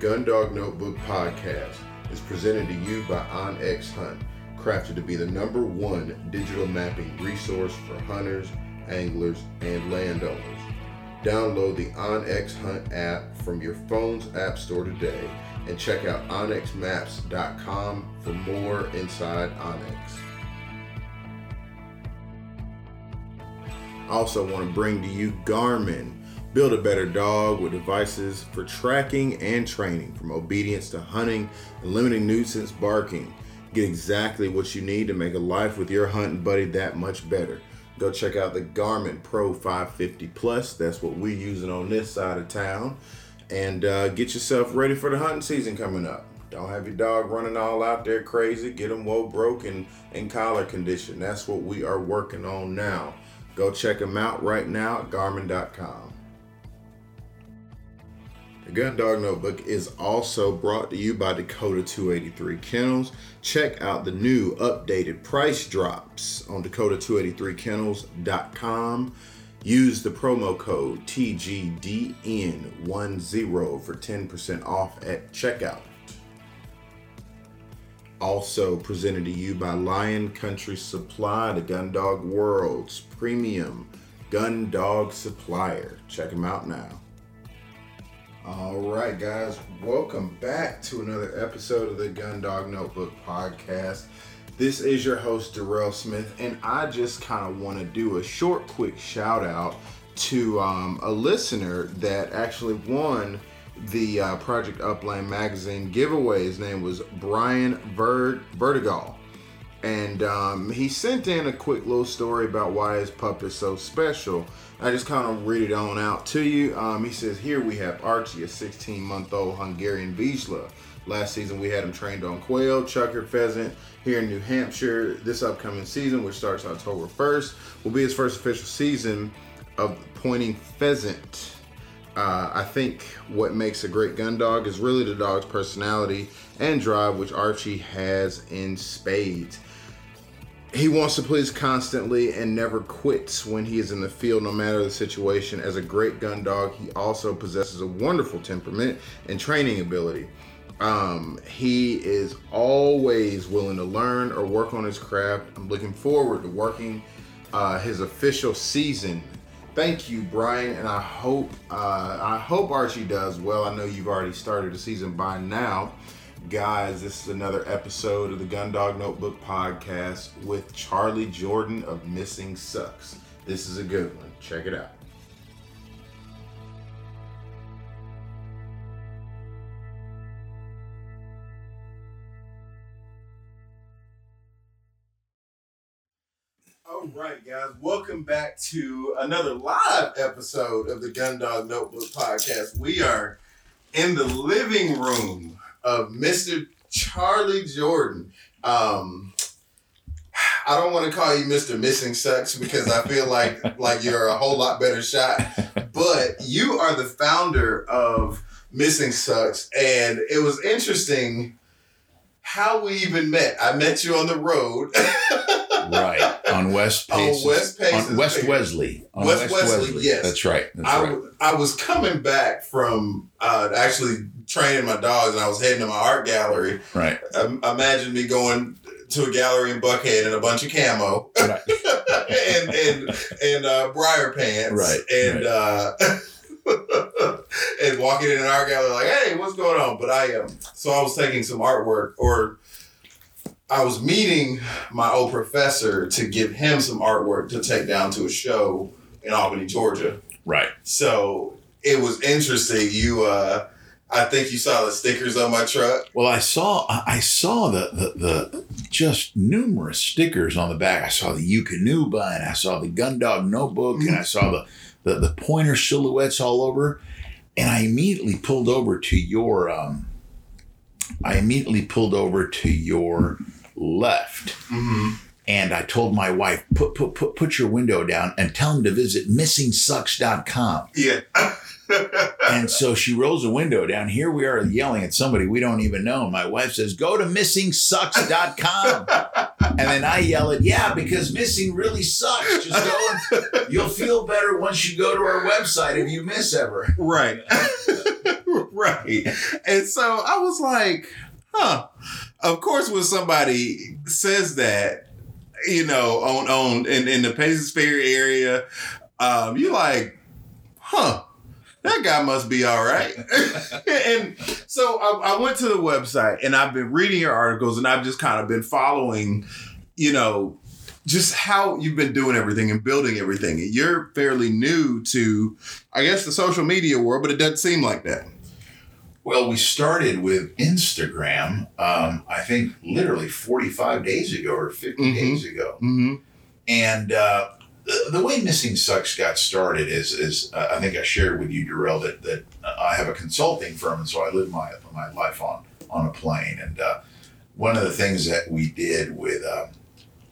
Gundog Notebook podcast is presented to you by OnX Hunt, crafted to be the number one digital mapping resource for hunters, anglers, and landowners. Download the OnX Hunt app from your phone's app store today and check out onxmaps.com for more inside OnX. I also want to bring to you Garmin. Build a better dog with devices for tracking and training, from obedience to hunting and limiting nuisance barking. Get exactly what you need to make a life with your hunting buddy that much better. Go check out the Garmin Pro 550 Plus. That's what we're using on this side of town. And uh, get yourself ready for the hunting season coming up. Don't have your dog running all out there crazy. Get them whoa broken and collar condition. That's what we are working on now. Go check them out right now at Garmin.com. The Gun Dog Notebook is also brought to you by Dakota 283 Kennels. Check out the new updated price drops on Dakota283Kennels.com. Use the promo code TGDN10 for 10% off at checkout. Also presented to you by Lion Country Supply, the Gun Dog World's premium gun dog supplier. Check them out now. All right, guys, welcome back to another episode of the Gun Dog Notebook podcast. This is your host, Darrell Smith, and I just kind of want to do a short, quick shout out to um, a listener that actually won the uh, Project Upland magazine giveaway. His name was Brian Verd- Vertigal. And um, he sent in a quick little story about why his pup is so special. I just kind of read it on out to you. Um, he says, Here we have Archie, a 16 month old Hungarian Vizsla. Last season, we had him trained on quail, chukar, pheasant here in New Hampshire. This upcoming season, which starts October 1st, will be his first official season of pointing pheasant. Uh, I think what makes a great gun dog is really the dog's personality and drive, which Archie has in spades. He wants to please constantly and never quits when he is in the field, no matter the situation. As a great gun dog, he also possesses a wonderful temperament and training ability. Um, he is always willing to learn or work on his craft. I'm looking forward to working uh, his official season. Thank you, Brian, and I hope uh, I hope Archie does well. I know you've already started the season by now, guys. This is another episode of the Gundog Notebook podcast with Charlie Jordan of Missing Sucks. This is a good one. Check it out. All right, guys, welcome back to another live episode of the Gundog Notebook podcast. We are in the living room of Mr. Charlie Jordan. Um, I don't want to call you Mr. Missing Sucks because I feel like like you're a whole lot better shot. But you are the founder of Missing Sucks, and it was interesting how we even met. I met you on the road. right on West On West Paces. on West Wesley. On West Wesley, yes. That's right. That's I, right. I was coming back from uh, actually training my dogs, and I was heading to my art gallery. Right. Um, imagine me going to a gallery in Buckhead in a bunch of camo Right. and and and uh, briar pants, Right, And uh, and walking in an art gallery like, hey, what's going on? But I um, so I was taking some artwork, or I was meeting my old professor to give him some artwork to take down to a show in Albany, Georgia. Right. So it was interesting. You, uh, I think you saw the stickers on my truck. Well, I saw I saw the, the the just numerous stickers on the back. I saw the Eukanuba and I saw the Gundog notebook and I saw the, the the pointer silhouettes all over. And I immediately pulled over to your um I immediately pulled over to your left. Mm-hmm. And I told my wife, put put put put your window down and tell him to visit missingsucks.com. Yeah. And so she rolls the window down. Here we are yelling at somebody we don't even know. And my wife says, Go to missingsucks.com. and then I yell it, Yeah, because missing really sucks. Just go and you'll feel better once you go to our website if you miss ever. right. right. And so I was like, huh. Of course, when somebody says that, you know, on on in, in the Paces Ferry area, um, you're like, huh. That guy must be all right. and so I, I went to the website and I've been reading your articles and I've just kind of been following, you know, just how you've been doing everything and building everything. And you're fairly new to, I guess, the social media world, but it doesn't seem like that. Well, we started with Instagram, um, I think literally 45 days ago or 50 Mhm. days ago. Mm-hmm. And uh, the, the way Missing Sucks got started is, is uh, I think I shared with you, Darrell, that, that I have a consulting firm, and so I live my, my life on, on a plane. And uh, one of the things that we did with um,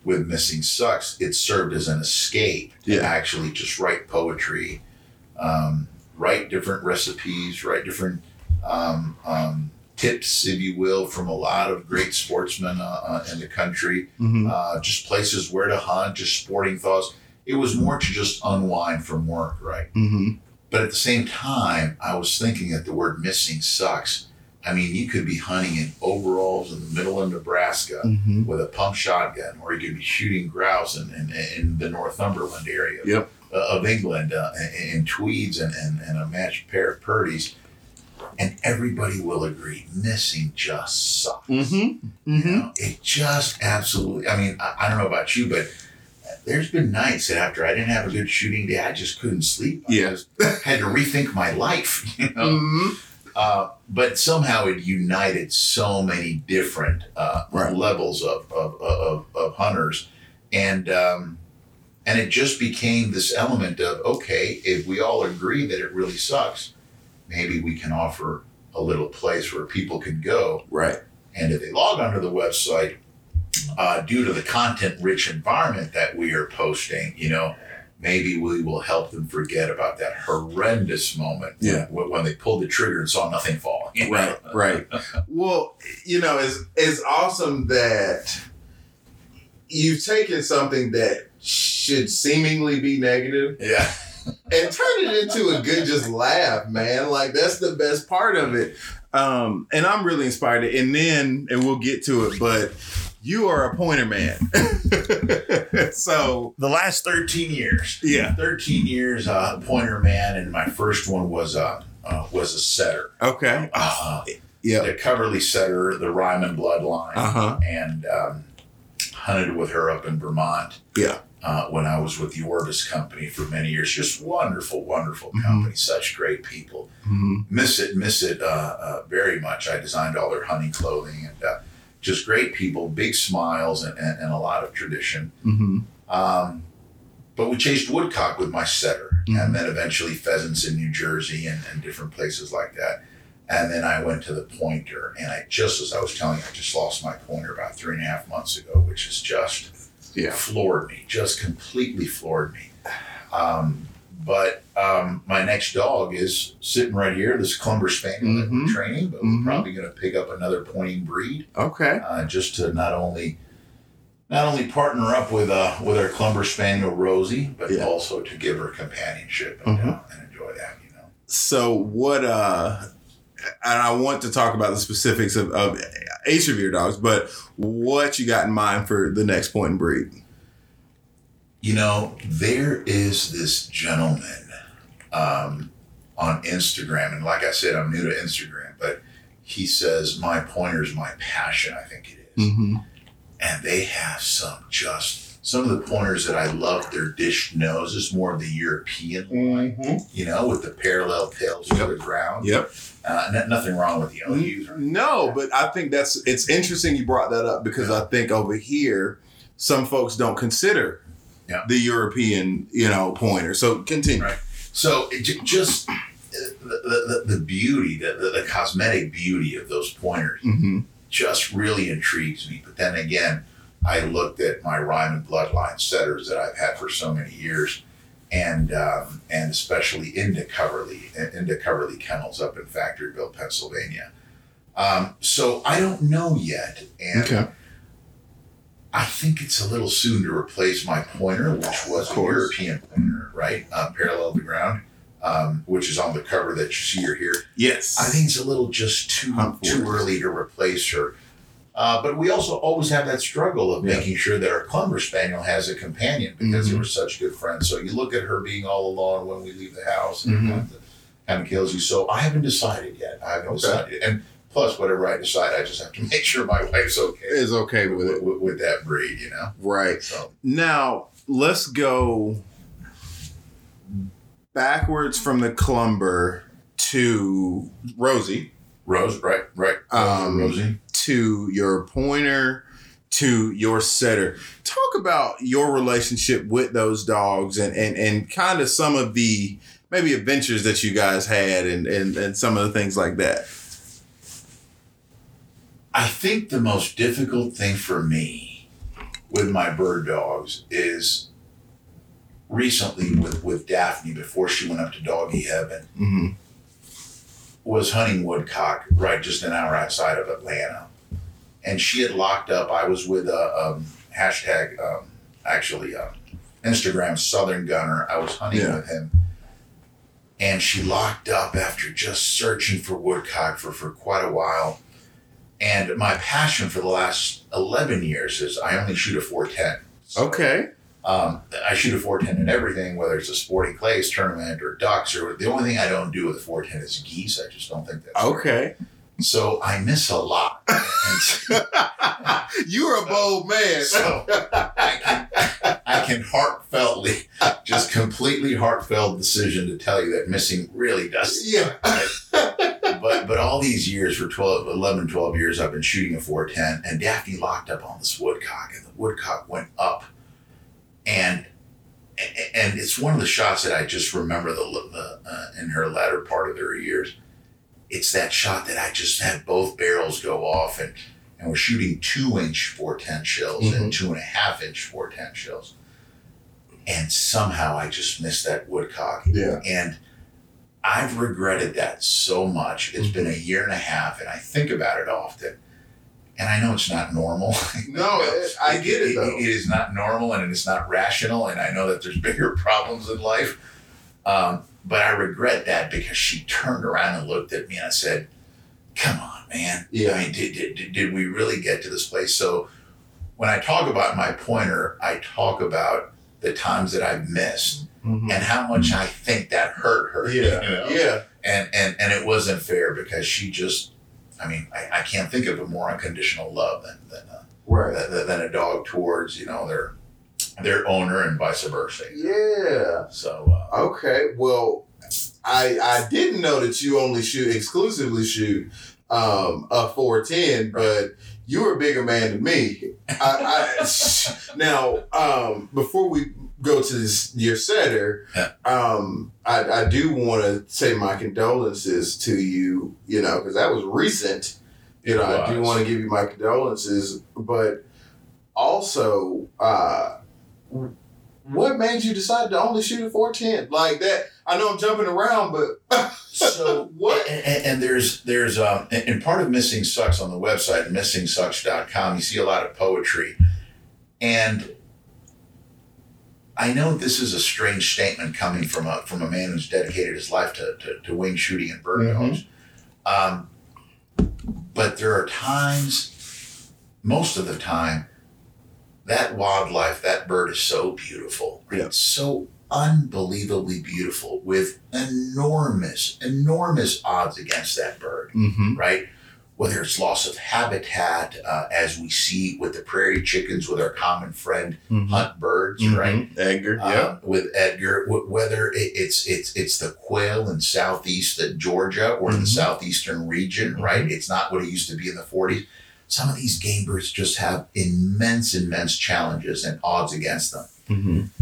with Missing Sucks, it served as an escape to Yeah. actually just write poetry, um, write different recipes, write different um, um, tips, if you will, from a lot of great sportsmen uh, uh, in the country Mm-hmm. uh, just places where to hunt, just sporting thoughts. It was more to just unwind from work, right? Mm-hmm. But at the same time, I was thinking that the word missing sucks. I mean, you could be hunting in overalls in the middle of Nebraska Mm-hmm. with a pump shotgun, or you could be shooting grouse in, in, in the Northumberland area Yep. uh, of England uh, in, in tweeds and, and, and a matched pair of Purdeys. And everybody will agree, missing just sucks. Mm-hmm. You know, it just absolutely. I mean, I, I don't know about you, but there's been nights that after I didn't have a good shooting day, I just couldn't sleep. I Yeah. just had to rethink my life. You know, Mm-hmm. uh, but somehow it united so many different uh, Right. levels of of, of of hunters, and um, and it just became this element of okay, if we all agree that it really sucks, maybe we can offer a little place where people can go Right. and if they log onto the website, uh, due to the content rich environment that we are posting, you know, maybe we will help them forget about that horrendous moment Yeah. when, when they pulled the trigger and saw nothing fall. you know? Right, right. Well, you know, it's it's awesome that you've taken something that should seemingly be negative Yeah. And turn it into a good just laugh, man. Like that's the best part of it. Um, and I'm really inspired. And then, and we'll get to it, but you are a pointer man. so The last 13 years. yeah. 13 years, uh, pointer man, and my first one was uh, uh, was a setter. Okay. Uh, Yeah. the Coverly setter, the Ryman bloodline. Uh huh. and um, hunted with her up in Vermont. Yeah. Uh, when I was with the Orvis Company for many years, just wonderful, wonderful Mhm. company, such great people. Mm-hmm. Miss it, miss it uh, uh, very much. I designed all their hunting clothing and uh, just great people, big smiles, and, and, and a lot of tradition. Mm-hmm. Um, but we chased woodcock with my setter, and then eventually pheasants in New Jersey and, and different places like that. And then I went to the pointer, and I just as I was telling you, I just lost my pointer about three and a half months ago, which is just Yeah. floored me, just completely floored me. Um, but um, my next dog is sitting right here, this Clumber Spaniel that Mhm. we're training, but Mhm. we're probably going to pick up another pointing breed Okay. uh, just to not only not only partner up with uh, with our Clumber Spaniel Rosie, but Yeah. also to give her companionship and, Mhm. uh, and enjoy that. You know. So what uh and I want to talk about the specifics of, of each of your dogs, but what you got in mind for the next point and breed? You know, there is this gentleman um, on Instagram, and like I said, I'm new to Instagram, but he says my pointer's my passion. I think it is. Mm-hmm. and they have some just some of the pointers that I love. Their dish nose is more of the European line, Mm-hmm. you know, with the parallel tails to Yep. the ground. Yep. Uh, n- nothing wrong with the Elhews. or No, but I think that's it's interesting you brought that up because I think over here some folks don't consider Yeah. the European, you know, pointer. So continue. Right. So it ju- just uh, the, the, the beauty, the, the, the cosmetic beauty of those pointers Mm-hmm. just really intrigues me. But then again, I looked at my Ryman bloodline setters that I've had for so many years, and um, and especially into Coverly, into Coverly Kennels up in Factoryville, Pennsylvania. Um, so I don't know yet, and Okay. I think it's a little soon to replace my pointer, which was a. European pointer, right, uh, parallel to ground. Um, which is on the cover that you see her here. Yes. I think it's a little just too too early to replace her. Uh, but we also always have that struggle of Yeah. making sure that our Clumber Spaniel has a companion because they Mhm. were such good friends. So you look at her being all alone when we leave the house and Mhm. it kind of- kind of kills you. So I haven't decided yet. I haven't Okay. decided. And plus, whatever I decide, I just have to make sure my wife's okay is okay with with, it. with, with that breed, you know? Right. So, Now, let's go backwards from the Clumber to Rosie, Rose, right, right. Um, Rosie. to your pointer, to your setter. Talk about your relationship with those dogs and, and, and kind of some of the maybe adventures that you guys had and, and, and some of the things like that. I think the most difficult thing for me with my bird dogs is recently with, with Daphne before she went up to doggy heaven Mm-hmm. Was hunting woodcock right just an hour outside of Atlanta. And she had locked up. I was with a um, hashtag, um, actually, um, Instagram Southern Gunner. I was hunting Yeah. with him. And she locked up after just searching for woodcock for, for quite a while. And my passion for the last 11 years is I only shoot a 410. So, Okay. Um, I shoot a 410 in everything, whether it's a sporting clays tournament or ducks, or the only thing I don't do with a 410 is geese. I just don't think that's Okay. So I miss a lot. You're a bold man. so I can, I can heartfeltly, just completely heartfelt decision to tell you that missing really does. yeah. But but all these years, for 12, 11, 12 years, I've been shooting a 410, and Daphne locked up on this woodcock, and the woodcock went up. And and it's one of the shots that I just remember the, the uh, in her latter part of her years. It's that shot that I just had both barrels go off, and and we're shooting two inch 410 shells and two and a half inch 410 shells. And somehow I just missed that woodcock. Yeah. And I've regretted that so much. It's been a year and a half, and I think about it often. And I know it's not normal. No, I get it, though. it is not normal and it's not rational. And I know that there's bigger problems in life. Um, but I regret that because she turned around and looked at me and I said, Come on, man. Yeah. I mean, did, did, did- we really get to this place? So when I talk about my pointer, I talk about the times that I've missed Mhm. and how much I think that hurt her. Yeah. you know? Yeah. and and and it wasn't fair because she just i mean i, I can't think of a more unconditional love than than, uh, Right. than than a dog towards you know their their owner and vice versa Yeah. so uh, Okay. Well, I I didn't know that you only shoot exclusively shoot um, a four ten, but you're a bigger man than me. I, I now um, before we go to this, your setter, Yeah. um, I, I do want to say my condolences to you. You know, because that was recent. You know, I do want to give you my condolences, but also, uh, what made you decide to only shoot a 410 like that? I know I'm jumping around, but so what? and, and- and there's there's um and and part of missing sucks on the website missingsucks.com you see a lot of poetry and I know this is a strange statement coming from a from a man who's dedicated his life to, to, to wing shooting and bird Mhm. dogs. Um, but there are times, most of the time, that wildlife, that bird is so beautiful. Right? Yeah. So unbelievably beautiful with enormous, enormous odds against that bird Mm-hmm. right? Whether it's loss of habitat, uh, as we see with the prairie chickens, with our common friend hunt birds, right? Edgar, Um, with Edgar, w- whether it, it's it's it's the quail in southeast Georgia or the Mhm. southeastern region, Mhm. right? It's not what it used to be in the 40s. Some of these game birds just have immense, immense challenges and odds against them.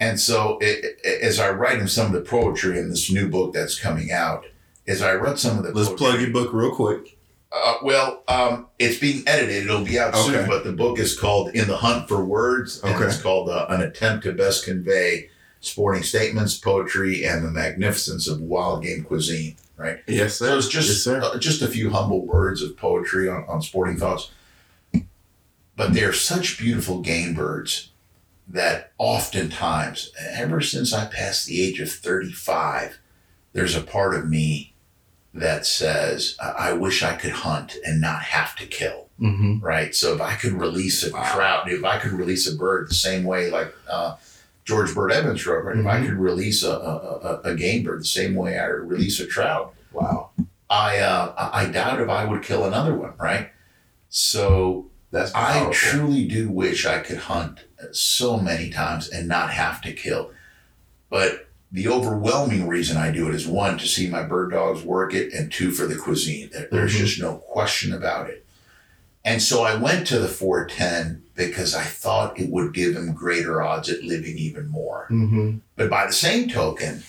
And so, it, it- as I write in some of the poetry in this new book that's coming out, as I wrote some of the Let's poetry, plug your book real quick. uh, well, um, it's being edited. It'll be out soon, but the book is called "In the Hunt for Words," and Okay. it's called uh, "An Attempt to Best Convey Sporting Statements, Poetry, and the Magnificence of Wild Game Cuisine." Right. Yes, So sir. it's just yes, uh, just a few humble words of poetry on, on sporting thoughts, but they're such beautiful game birds that oftentimes, ever since I passed the age of thirty-five, there's a part of me that says, I, I wish I could hunt and not have to kill. Mm-hmm. Right. So if I could release a Wow. trout, if I could release a bird the same way like uh, George Bird Evans wrote, right? If I Mhm. could release a, a, a, a game bird the same way I release a trout, Wow. I uh, I I doubt if I would kill another one, right? So That's I powerful. truly do wish I could hunt so many times and not have to kill. But the overwhelming reason I do it is one to see my bird dogs work it, and two for the cuisine. There- There's Mhm. just no question about it. And so I went to the 410 because I thought it would give him greater odds at living even more. Mm-hmm. But by the same token,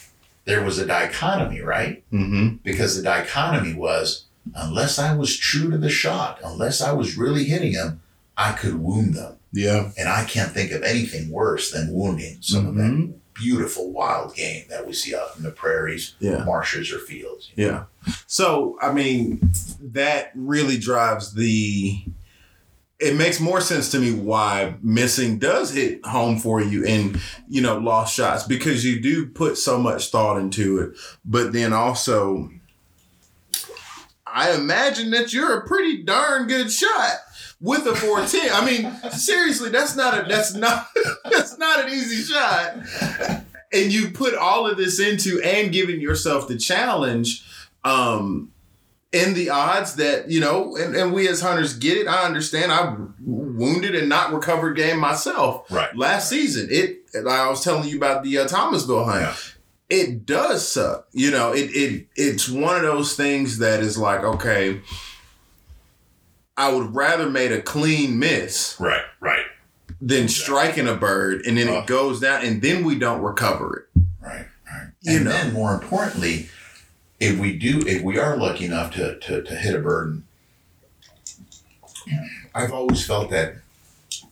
there was a dichotomy, right? Mm-hmm. because the dichotomy was unless I was true to the shot, unless I was really hitting them, I could wound them. Yeah. And I can't think of anything worse than wounding some of that Mhm. beautiful wild game that we see out in the prairies, Yeah. marshes, or fields. Yeah. So, I mean, that really drives the. It makes more sense to me why missing does hit home for you in, you know, lost shots because you do put so much thought into it. But then also, I imagine that you're a pretty darn good shot with a 410. I mean, seriously, that's not a that's not that's not an easy shot. And you put all of this into and giving yourself the challenge um in the odds that you know and, and we as hunters get it i understand i wounded and not recovered game myself Right. last season it i was telling you about the uh, thomasville hunt Yeah. it does suck you know it, it it's one of those things that is like okay i would rather made a clean miss Right. Right. than striking a bird and then Uh. it goes down and then we don't recover it Right. Right. You and know. then more importantly, if we do, if we are lucky enough to, to, to hit a bird, I've always felt that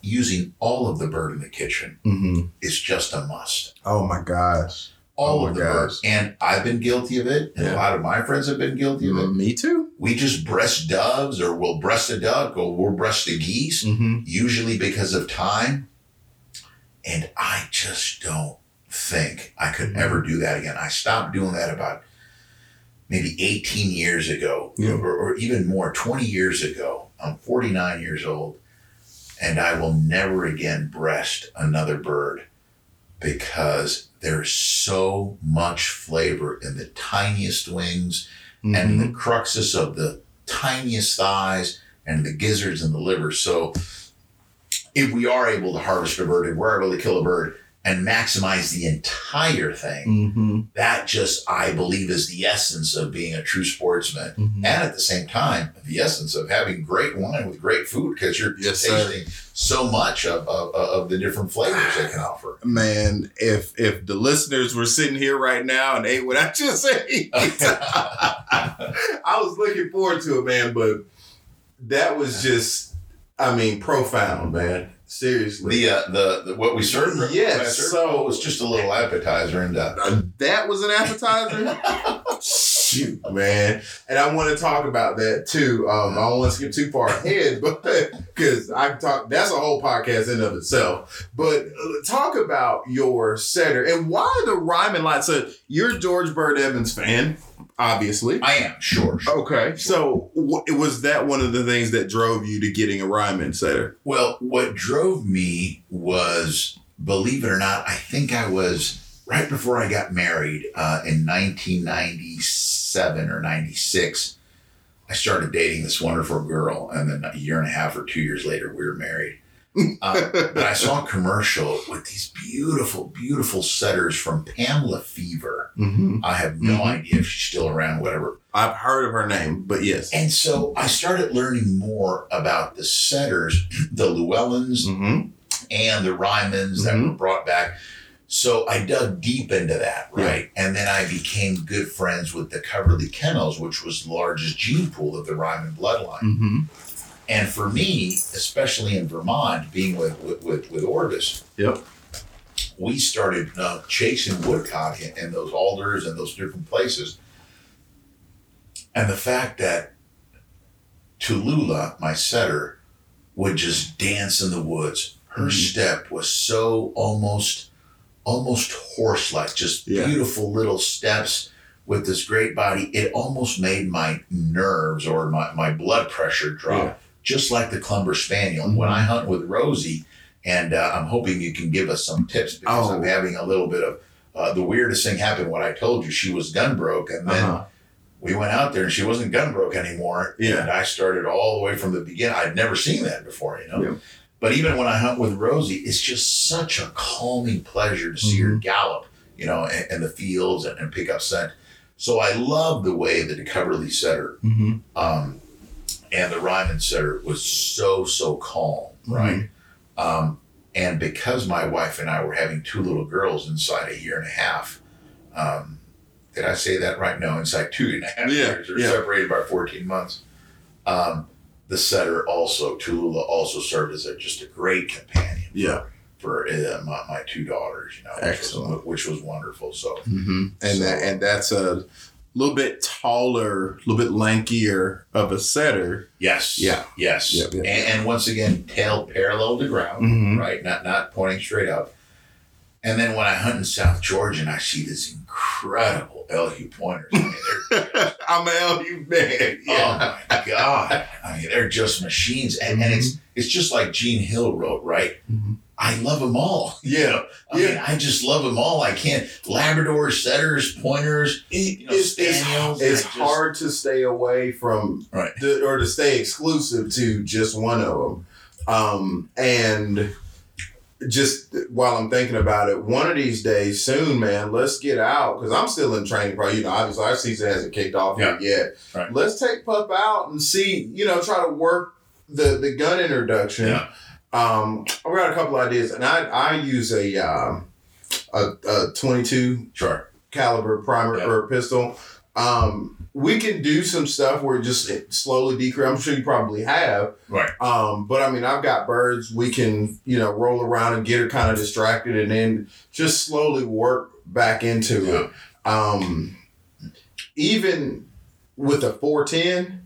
using all of the bird in the kitchen mm-hmm. is just a must. oh my gosh all Oh of the gosh. birds. And I've been guilty of it, and Yeah. a lot of my friends have been guilty of it. me too We just breast doves, or we'll breast a duck, or we'll breast a geese, mm-hmm. usually because of time. And I just don't think I could Mhm. ever do that again. I stopped doing that about maybe 18 years ago, Yeah. or, or even more, 20 years ago. I'm 49 years old, and I will never again breast another bird because there's so much flavor in the tiniest wings and Mm-hmm. the cruxes of the tiniest thighs and the gizzards and the liver. So, if we are able to harvest a bird, if we're able to kill a bird and maximize the entire thing, Mm-hmm. that just, I believe, is the essence of being a true sportsman. Mm-hmm. And at the same time, the essence of having great wine with great food because you're Yes, sir. tasting so much of, of, of the different flavors they can offer. Man, if if the listeners were sitting here right now and ate what I just ate, I was looking forward to it, man. But that was just, I mean, profound, man. Seriously, The, uh, the the what we served, Yes, served so- it was just a little appetizer, and uh, Uh, that was an appetizer. Shoot, man, and I want to talk about that too. Um, I don't want to skip too far ahead, but because I can talk, that's a whole podcast in of itself. But uh, talk about your setter and why the Ryman line. So you're George Bird Evans fan, obviously. I am sure. sure. Okay, so w- was that one of the things that drove you to getting a Ryman setter? Well, what drove me was, believe it or not, I think I was right before I got married uh, in 1997 or 96. I started dating this wonderful girl, and then a year and a half or two years later, we were married. Uh, but I saw a commercial with these beautiful, beautiful setters from Pamela Fever. Mm-hmm. I have no Mhm. idea if she's still around, whatever. I've heard of her name, but yes. And so I started learning more about the setters, the Llewellins, Mm-hmm. and the Rymans that Mhm. were brought back. So I dug deep into that, Yeah. right? And then I became good friends with the Coverly Kennels, which was the largest gene pool of the Ryman bloodline. Mm-hmm. And for me, especially in Vermont, being with with, with, with Orvis, Yep. we started uh, chasing woodcock and those alders and those different places. And the fact that Tulula, my setter, would just dance in the woods. Her Mhm. step was so almost, almost horse-like, just Yeah. beautiful little steps with this great body. It almost made my nerves or my, my blood pressure drop, Yeah. Just like the Clumber Spaniel. And when I hunt with Rosie, and uh, I'm hoping you can give us some tips because Oh. I'm having a little bit of uh, the weirdest thing happened. when I told you, she was gun broke, and then Uh-huh. we went out there and she wasn't gun broke anymore. Yeah. And I started all the way from the beginning. I'd never seen that before, you know. Yeah. But even when I hunt with Rosie, it's just such a calming pleasure to see Mm-hmm. her gallop, you know, in, in the fields and, and pick up scent. So I love the way that the Coverly setter Mm-hmm. um, and the Ryman setter was so, so calm, right? Um, and because my wife and I were having two little girls inside a year and a half, um, did I say that right? No, inside two and a half Yeah, years. They're yeah. separated by 14 months. Um, the setter also, Tulula, also served as a, just a great companion Yeah. for uh, my, my two daughters, you know, which Excellent. was, which was wonderful. So, Mm-hmm. And So- that and that's a little bit taller, a little bit lankier of a setter. yes. Yeah. Yes. Yep, yep. And, and once again, tail parallel to ground. Mhm. right? Not not pointing straight up. And then when I hunt in South Georgia and I see this incredible Elhew pointers, I mean, I'm an Elhew man. oh my god! I mean, they're just machines, and, and it's it's just like Gene Hill wrote, right? Mhm. I love them all. Yeah. I mean, I just love them all. I can't Labradors, setters, pointers. It- You know, it's it's, spaniels, it's I just- hard to stay away from Right. the, or to stay exclusive to just one of them. Um, and just while I'm thinking about it, one of these days soon, man, let's get out because I'm still in training. Probably, you know, obviously our season hasn't kicked off Yeah. yet. Right. Let's take Pup out and see, you know, try to work the the gun introduction. Yeah. Um, I've got a couple ideas, and I I use a um, a, a 22 Sure. caliber primer Yeah. or pistol. Um, we can do some stuff where it just slowly decrease. I'm sure you probably have. Right. Um, but I mean, I've got birds. We can, you know, roll around and get her kind of distracted, and then just slowly work back into Yeah. it. Um, even with a 410,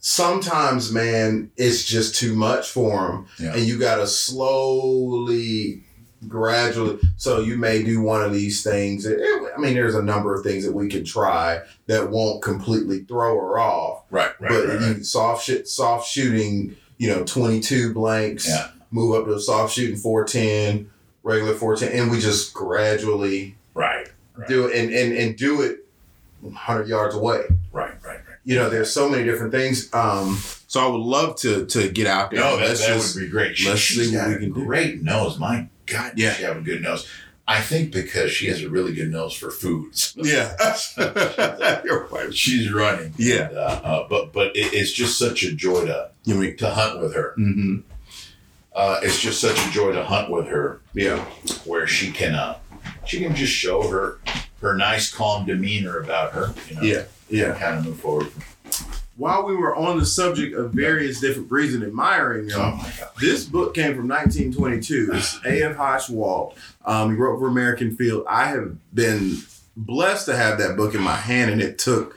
sometimes, man, it's just too much for them, Yeah. and you got to slowly gradually. So you may do one of these things. It- it- eh, I mean, there's a number of things that we can try that won't completely throw her off. Right. Right. but right, right. soft shit, soft shooting, you know, 22 blanks. Yeah. Move up to a soft shooting 410, regular 410, and we just gradually Right. Right. do it and, and, and do it 100 yards away. Right. You know, there's so many different things. Um, so I would love to to get out there. No, that, Let's that just- would be great. She, let's see what we can do. Great nose, my God. Yeah. She have a good nose. I think because she has a really good nose for foods. Yeah. You're right. she's running. Yeah. And, uh, uh, but but it, it's just such a joy to You mean? to hunt with her. Mm-hmm. Uh, it's just such a joy to hunt with her, Yeah. where she can uh, she can just show her her nice, calm demeanor about her. You know, Yeah. Yeah. Kind of move forward. While we were on the subject of various different breeds and admiring them, Oh. This book came from 1922. It's A.F. Hochwalt. Um, he wrote for American Field. I have been blessed to have that book in my hand, and it took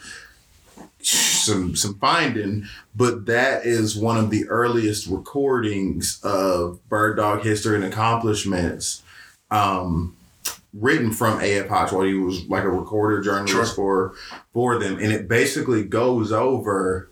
some some finding. But that is one of the earliest recordings of bird dog history and accomplishments. Um, written from A.F. Hochwalt. He was like a recorder journalist for for them, and it basically goes over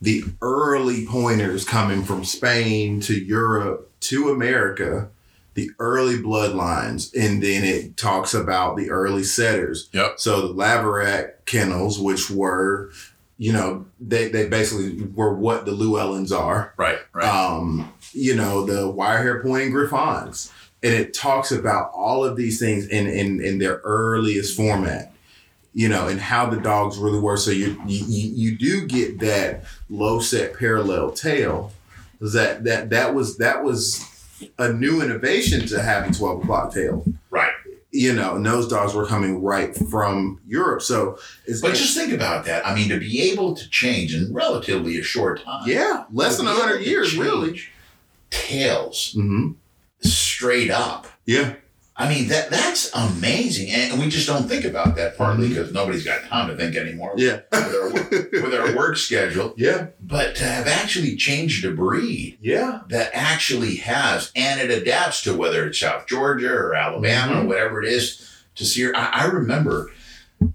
the early pointers coming from Spain to Europe to America, the early bloodlines, and then it talks about the early setters. Yep. So the Laverack kennels, which were, you know, they, they basically were what the Llewellins are Right. Right. um, you know, the wire hair pointing griffons. And it talks about all of these things in, in, in their earliest format, you know, and how the dogs really were. So you, you, you do get that low set parallel tail. That, that, that was, that was a new innovation to having 12 o'clock tail, right. you know, and those dogs were coming right from Europe. So it's, But just think about that. I mean, to be able to change in relatively a short time. yeah, less than to 100 years, really. Tails hmm straight up. Yeah. I mean that that's amazing, and we just don't think about that partly because nobody's got time to think anymore Yeah. with, our, work- with our work schedule. yeah. But to have actually changed a breed Yeah. that actually has, and it adapts to whether it's South Georgia or Alabama Mhm. or whatever it is, to see. I, I remember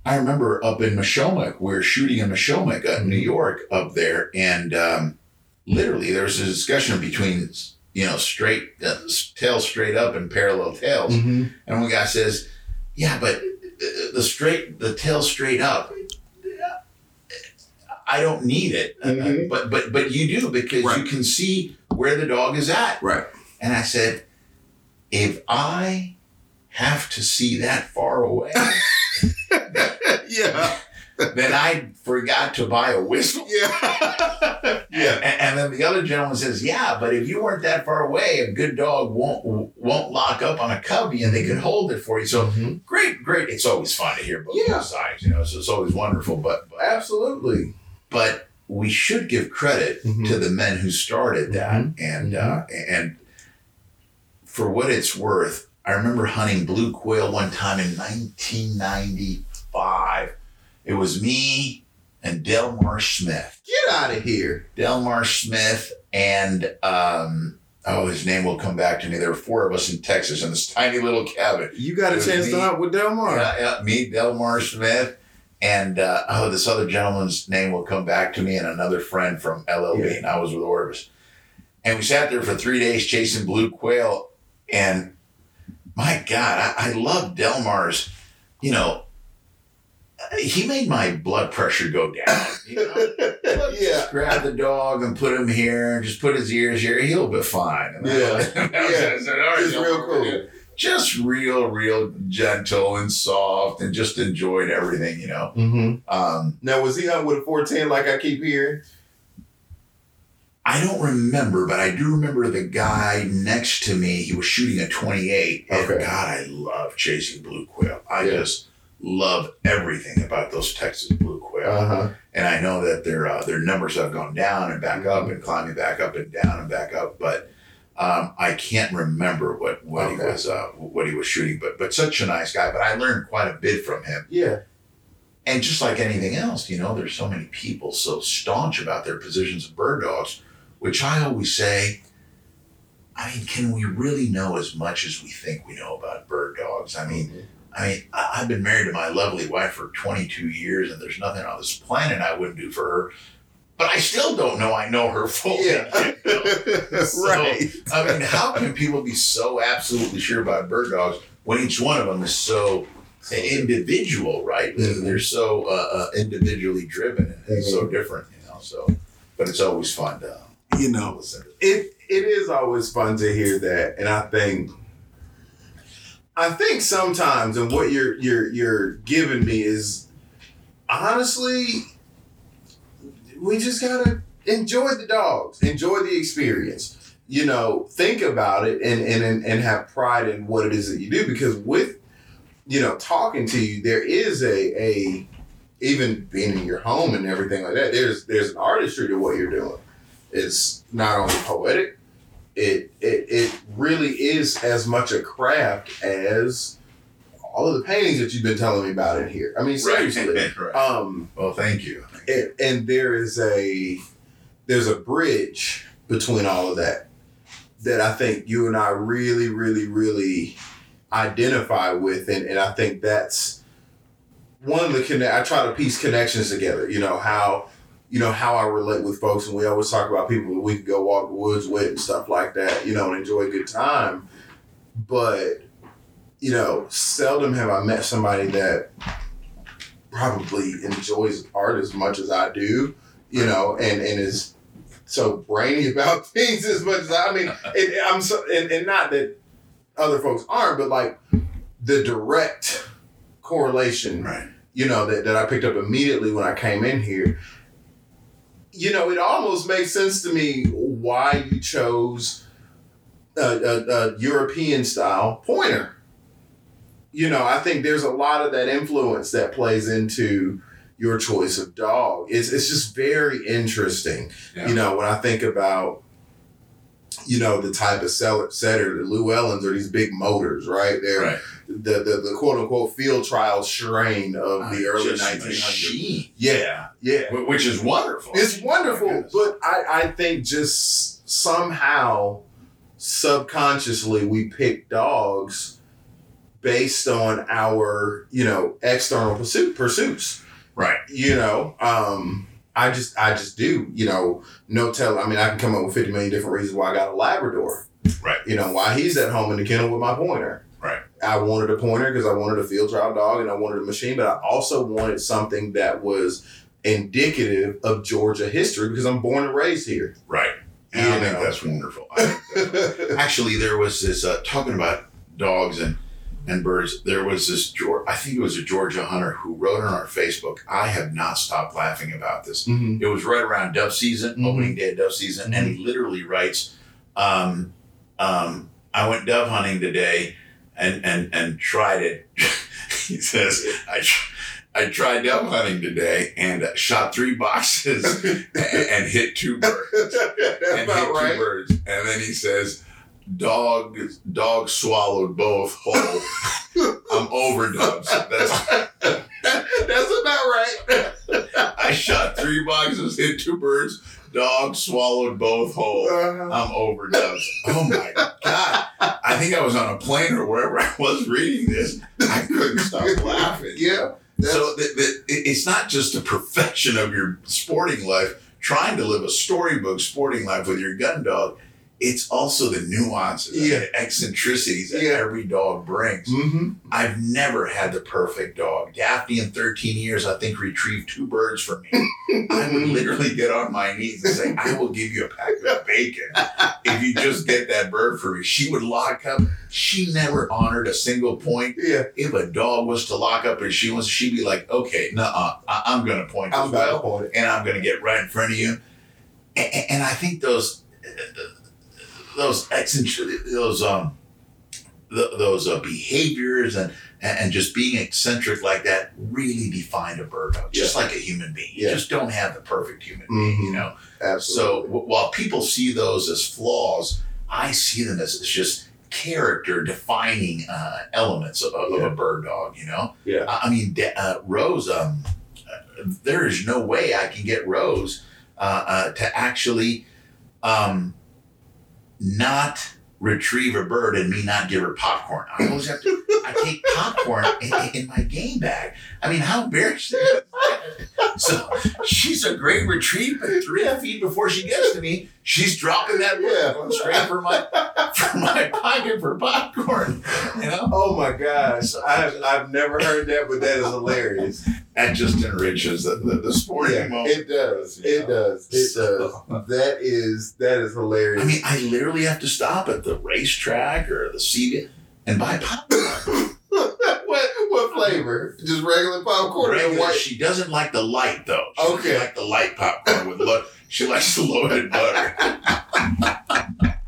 I remember up in Mashomack, we are shooting in Mashomack, uh, New York, up there, and um, literally there was a discussion between you know straight uh, tail straight up and parallel tails, Mm-hmm. and one guy says, "Yeah, but uh, the straight the tail straight up." I don't need it, Uh, Mhm. but but but you do because you can see where the dog is at. Right. And I said, if I have to see that far away, yeah. Then I forgot to buy a whistle. Yeah. yeah. And, and then the other gentleman says, "Yeah, but if you weren't that far away, a good dog won't won't lock up on a cubby, and they could hold it for you." So Mhm. great, great. It's always fun to hear both Yeah. sides, you know. So it's always wonderful. But but, Absolutely. but we should give credit Mhm. to the men who started that, and uh, and for what it's worth, I remember hunting blue quail one time in 1995. It was me and Delmar Smith. Get out of here. Delmar Smith and um, oh, his name will come back to me. There were four of us in Texas in this tiny little cabin. You got a chance me. to hunt with Delmar. Yeah, yeah, me, Delmar Smith, and uh, oh, this other gentleman's name will come back to me, and another friend from LLB, Yeah. and I was with Orvis. And we sat there for three days chasing blue quail, and my God, I, I love Delmar's, you know, he made my blood pressure go down. You know? Yeah. Just grab the dog and put him here, and just put his ears here. He'll be fine. And Yeah. and I was- I said, "All right, Just real cool. just real, real gentle and soft, and just enjoyed everything, you know. Mm-hmm. Um, Now, was he hunting with a 410 like I keep hearing? I don't remember, but I do remember the guy next to me. He was shooting a 28, and Okay. God, I love chasing blue quail. I Yeah. just love everything about those Texas blue quail. Uh-huh. and I know that their uh, their numbers have gone down and back up and climbing back up and down and back up, but um, I can't remember what what he was uh, what he was shooting. But but such a nice guy. But I learned quite a bit from him. Yeah. And just like anything else, you know, there's so many people so staunch about their positions of bird dogs, which I always say. I mean, can we really know as much as we think we know about bird dogs? I mean, I mean, I've been married to my lovely wife for 22 years, and there's nothing on this planet I wouldn't do for her. But I still don't know I know her fully. Yeah. So, right. I mean, how can people be so absolutely sure about bird dogs when each one of them is so individual, right? They're, Mhm. they're so uh, uh, individually driven and so different, you know. So, but it's always fun to You know, listen. to. it it is always fun to hear that, and I think I think sometimes, and what you're you're you're giving me is honestly, we just gotta enjoy the dogs, enjoy the experience. You know, think about it and and and have pride in what it is that you do because with you know talking to you, there is a a even being in your home and everything like that. There's there's an artistry to what you're doing. It's not only poetic, it it it really is as much a craft as all of the paintings that you've been telling me about in here. I mean, seriously. right. Um, Well, thank you. and, and there is a there's a bridge between all of that that I think you and I really, really, really identify with, and, and I think that's one of the connect. I try to piece connections together. You know how you know how I relate with folks, and we always talk about people that we can go walk the woods with and stuff like that. You know, and enjoy a good time, but you know, seldom have I met somebody that probably enjoys art as much as I do, you know, and, and is so brainy about things as much as I, I mean, and I'm so, and, and not that other folks aren't, but like the direct correlation, Right. you know, that, that I picked up immediately when I came in here. You know, it almost makes sense to me why you chose a, a, a European style pointer you know, I think there's a lot of that influence that plays into your choice of dog. It's it's just very interesting. Yeah. You know, when I think about you know the type of seller, setter, the Llewellins are these big motors, right? They're Right. the, the the quote unquote field trial strain of the early 1900s. machine. Yeah, yeah. Which is wonderful. It's Oh, wonderful, my but I, I think just somehow subconsciously we pick dogs based on our you know external pursuit pursuits. Right. You know, um, I just I just do. You know, no tell. I mean, I can come up with fifty million different reasons why I got a Labrador. Right. You know why he's at home in the kennel with my pointer. Right. I wanted a pointer because I wanted a field trial dog and I wanted a machine, but I also wanted something that was indicative of Georgia history because I'm born and raised here. Right. And I You think that's wonderful. I think that's- Actually, there was this uh, talking about dogs and and birds. There was this Geor I think it was a Georgia hunter who wrote on our Facebook. I have not stopped laughing about this. Mhm. It was right around dove season, Mhm. opening day of dove season, and he literally writes, um, um, "I went dove hunting today, and and and tried it." he says, "I." I tried dove hunting today and uh, shot three boxes and, and hit two birds and hit about two right. birds. And then he says, "Dog, dog swallowed both whole. I'm overdubs. That's That's about right. I shot three boxes, hit two birds. Dog swallowed both whole. Uh-huh. I'm overdubs. Oh my god! I think I was on a plane or wherever I was reading this. I couldn't stop laughing. Yeah. So the, the, it- it's not just a perfection of your sporting life, trying to live a storybook sporting life with your gun dog. It's also the nuances Yeah. the eccentricities that Yeah. every dog brings. hmm I've never had the perfect dog. Daphne, in 13 years, I think retrieved two birds for me. I would literally get on my knees and say, I will give you a pack of bacon if you just get that bird for me. She would lock up. She never honored a single point Yeah. if a dog was to lock up and she was, she'd be like, okay, no, I- I'm going to point I'm as well, to point it. and I'm going to get right in front of you. And, and I think those, those eccentric, those um, th- those uh, behaviors and and just being eccentric like that really define a bird dog, just like a human being. You Yeah. just don't have the perfect human being, you Mhm. know. So Absolutely. w- while people see those as flaws, I see them as, it's just character defining uh, elements of, of Yeah. a bird dog. You know, Yeah. I, mean, uh, Rose. Um, uh, there is no way I can get Rose uh, uh, to actually um, not retrieve a bird and me not give her popcorn. I always have to. I take popcorn in, in- my game bag. I mean, how embarrassing. So she's a great retrieve, but three feet before she gets to me, she's dropping that Yeah. going straight for my for my pocket for popcorn. You know, Oh my gosh. I've, I've never heard that, but that is hilarious. that just enriches the, the, the sporting Yeah, moment. it does. It know? does. It does. That is that is hilarious. I mean, I literally have to stop at the RaceTrac or the CD and buy popcorn. what flavor? Just regular popcorn or Regular- white? She doesn't like the light though. She Okay. like the light popcorn with lo- She likes the loaded butter.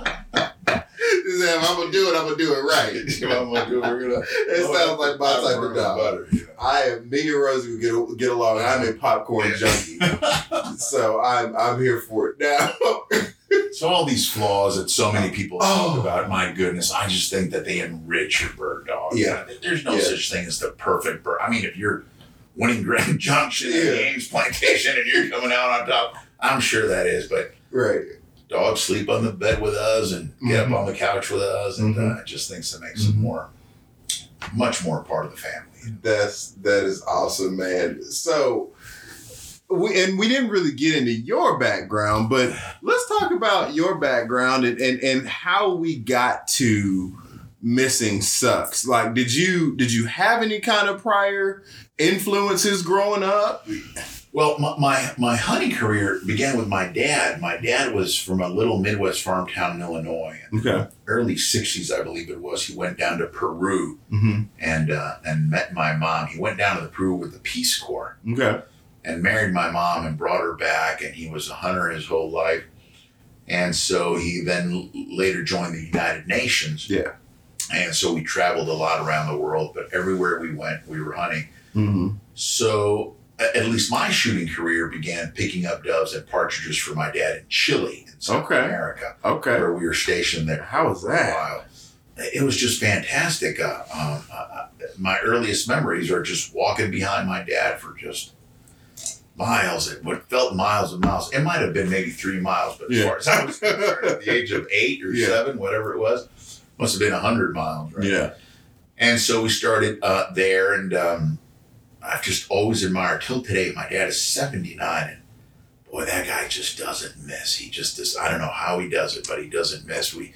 Just have, I'm gonna do it. I'm gonna do it right. I'm gonna do- we're gonna- It sounds like my type of dog. butter, you know. I am me and Rosie would get get along. I'm a popcorn junkie, so I'm I'm here for it now. So all these flaws that so many people talk Oh. about, my goodness, I just think that they enrich your bird dog. Yeah. There's no Yeah. such thing as the perfect bird. I mean, if you're winning Grand Junction Yeah. at Ames Plantation and you're coming out on top, I'm sure that is. But right. Dogs sleep on the bed with us and get Mhm. up on the couch with us, and Mhm. uh, just think that makes them Mhm. more, much more part of the family. That's that is awesome, man. So we and we didn't really get into your background, but let's talk about your background and and, and how we got to missing sucks. Like did you did you have any kind of prior influences growing up? Well, my, my, my hunting career began with my dad. My dad was from a little Midwest farm town in Illinois. Okay. Early 60s, I believe it was. He went down to Peru Mm-hmm. and uh, and met my mom. He went down to the Peru with the Peace Corps Okay. and married my mom and brought her back. And he was a hunter his whole life. And so he then later joined the United Nations. Yeah. And so we traveled a lot around the world, but everywhere we went, we were hunting. Mm-hmm. So at least my shooting career began picking up doves and partridges for my dad in Chile, in South Okay. America, Okay. where we were stationed there How was that? It was just fantastic. Uh, um, uh, my earliest memories are just walking behind my dad for just miles. It what felt miles and miles. It might have been maybe three miles, but as Yeah. far as I was concerned, at the age of eight or Yeah. seven, whatever it was, must have been a hundred miles, right? Yeah. And so we started uh, there, and um, I've just always admired till today. My dad is 79, and boy, that guy just doesn't miss. He just does. I don't know how he does it, but he doesn't miss. We,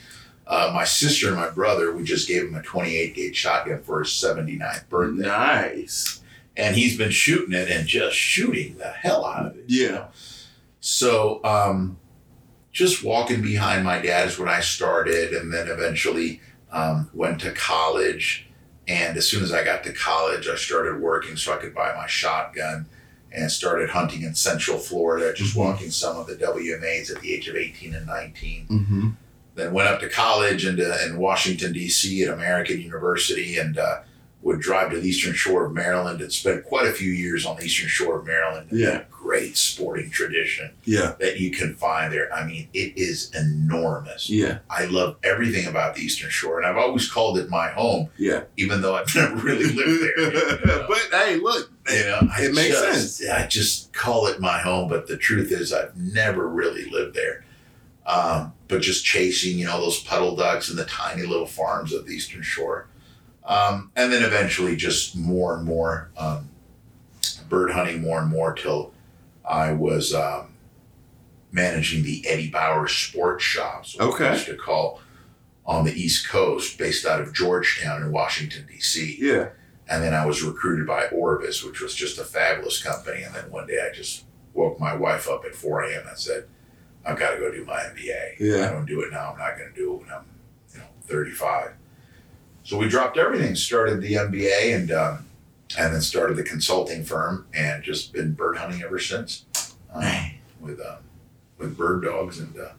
uh, my sister and my brother, we just gave him a 28 gauge shotgun for his 79th birthday, Nice. and he's been shooting it and just shooting the hell out of it. you Yeah. know? So, um, just walking behind my dad is when I started, and then eventually um, went to college. And as soon as I got to college, I started working so I could buy my shotgun and started hunting in Central Florida, just Mhm. walking some of the WMAs at the age of 18 and 19 Mm-hmm. then went up to college and uh, in Washington D.C. at American University and uh, would drive to the Eastern Shore of Maryland and spent quite a few years on the Eastern Shore of Maryland. Yeah. Great sporting tradition Yeah. that you can find there. I mean, it is enormous. Yeah. I love everything about the Eastern Shore, and I've always called it my home, Yeah. even though I've never really lived there. you know? but hey, look. You know, I It makes just, I just call it my home, but the truth is, I've never really lived there. Um, but just chasing, you know, those puddle ducks and the tiny little farms of the Eastern Shore, um, and then eventually just more and more um, bird hunting, more and more till I was um, managing the Eddie Bauer Sports Shops, what we Okay. used to call on the East Coast, based out of Georgetown in Washington D.C. Yeah. And then I was recruited by Orvis, which was just a fabulous company. And then one day I just woke my wife up at 4 a.m. and said, I've got to go do my MBA. If Yeah. I don't do it now, I'm not going to do it when I'm, you know, 35. So we dropped everything, started the MBA, and um, and then started the consulting firm, and just been bird hunting ever since, um, with um, with bird dogs and uh,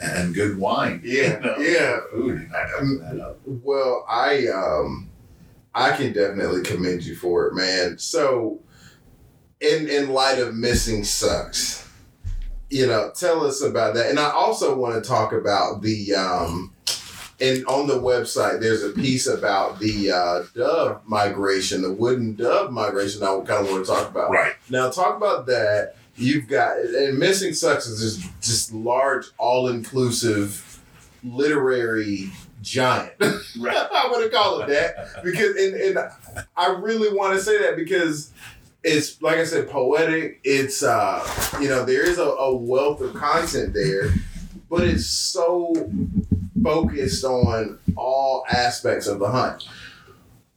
and good wine. Yeah, you know, yeah. food. and Um, that up. Well, I um I can definitely commend you for it, man. So in in light of missing sucks, you know, tell us about that. And I also want to talk about the um and on the website there's a piece about the uh, dove migration, the wooden dove migration I kind of want to talk about. Right. Now talk about that. You've got and missing sucks is just just large, all inclusive literary giant. Right. I want to call it that because and, and I really want to say that because it's like I said, poetic. It's uh you know there is a, a wealth of content there, but it's so focused on all aspects of the hunt.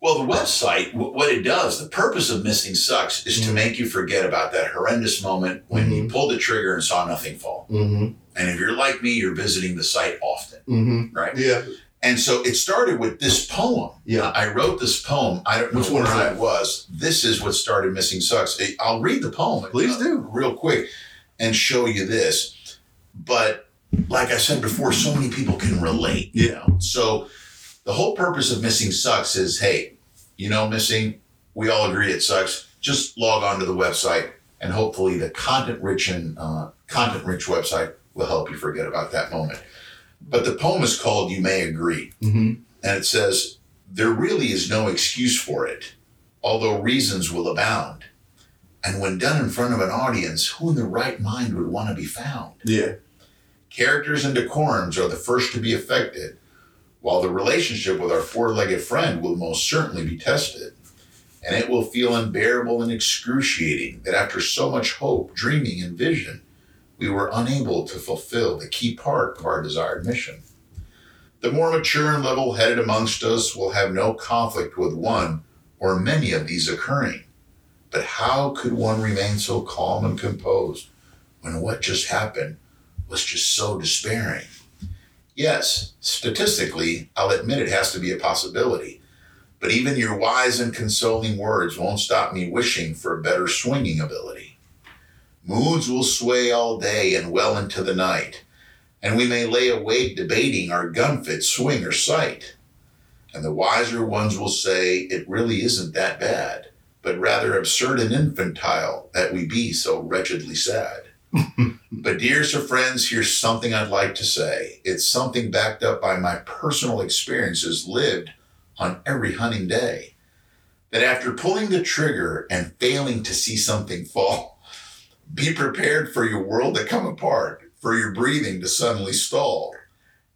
Well, the website, what it does, the purpose of Missing Sucks is to Mhm. make you forget about that horrendous moment when you Mhm. pulled the trigger and saw nothing fall. Mm-hmm. And if you're like me, you're visiting the site often, Mm-hmm. right? Yeah. And so it started with this poem. Yeah. I wrote this poem. I don't know Which one where I was. This is what started Missing Sucks. I'll read the poem. Please uh, do. real quick and show you this. But like I said before, so many people can relate. You know, so the whole purpose of Missing Sucks is, hey, you know, missing. We all agree it sucks. Just log on to the website, and hopefully, the content rich and uh, content rich website will help you forget about that moment. But the poem is called "You May Agree." Mm-hmm. And it says, There really is no excuse for it, although reasons will abound. And when done in front of an audience, who in the right mind would want to be found? Yeah. Characters and decorums are the first to be affected, while the relationship with our four legged friend will most certainly be tested. And it will feel unbearable and excruciating that after so much hope, dreaming, and vision, we were unable to fulfill the key part of our desired mission. The more mature and level headed amongst us will have no conflict with one or many of these occurring. But how could one remain so calm and composed when what just happened was just so despairing? Yes, statistically, I'll admit it has to be a possibility. But even your wise and consoling words won't stop me wishing for a better swinging ability. Moods will sway all day and well into the night, and we may lay awake debating our gun fit swing or sight. And the wiser ones will say it really isn't that bad, but rather absurd and infantile that we be so wretchedly sad. but dears of friends, here's something I'd like to say. It's something backed up by my personal experiences lived on every hunting day. That after pulling the trigger and failing to see something fall, be prepared for your world to come apart, for your breathing to suddenly stall.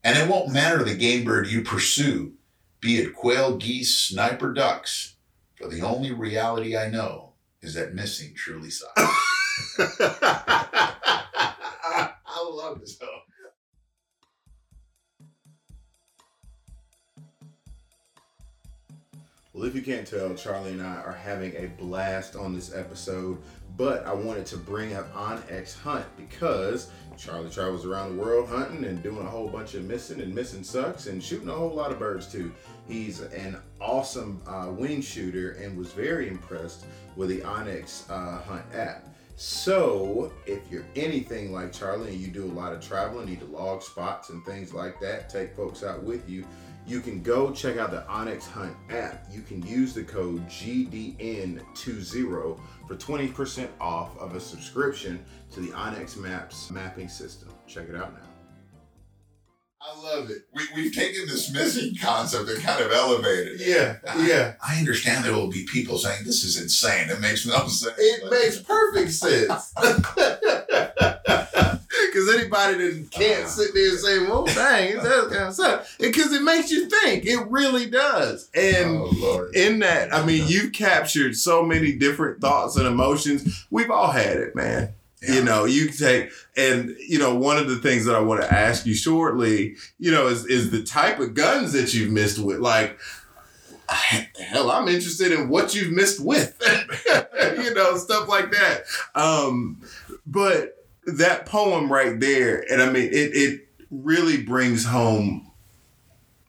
And it won't matter the game bird you pursue, Be it quail, geese, sniper, ducks, for the only reality I know is that missing truly sucks. I love this. Though. Well, if you can't tell, Charlie and I are having a blast on this episode, but I wanted to bring up OnX Hunt because Charlie travels around the world hunting and doing a whole bunch of missing and missing sucks and shooting a whole lot of birds too. He's an awesome uh, wing shooter and was very impressed with the OnX uh, Hunt app. So, if you're anything like Charlie and you do a lot of traveling, need to log spots and things like that, take folks out with you, you can go check out the OnX Hunt app. You can use the code GDN20 for 20% off of a subscription to the OnX Maps mapping system. Check it out now. I love it. We, we've taken this missing concept and kind of elevated it. Yeah, yeah. I understand there will be people saying this is insane. It makes no sense. It makes perfect sense. Because anybody that can't uh, sit there and say, well, dang, it does kind of suck. Because it makes you think. It really does. And oh, in that, I mean, you've captured so many different thoughts and emotions. We've all had it, man. Yeah. You know, you take and you know, one of the things that I want to ask you shortly, you know, is is the type of guns that you've missed with. Like hell, I'm interested in what you've missed with. you know, stuff like that. Um, but that poem right there, and I mean it it really brings home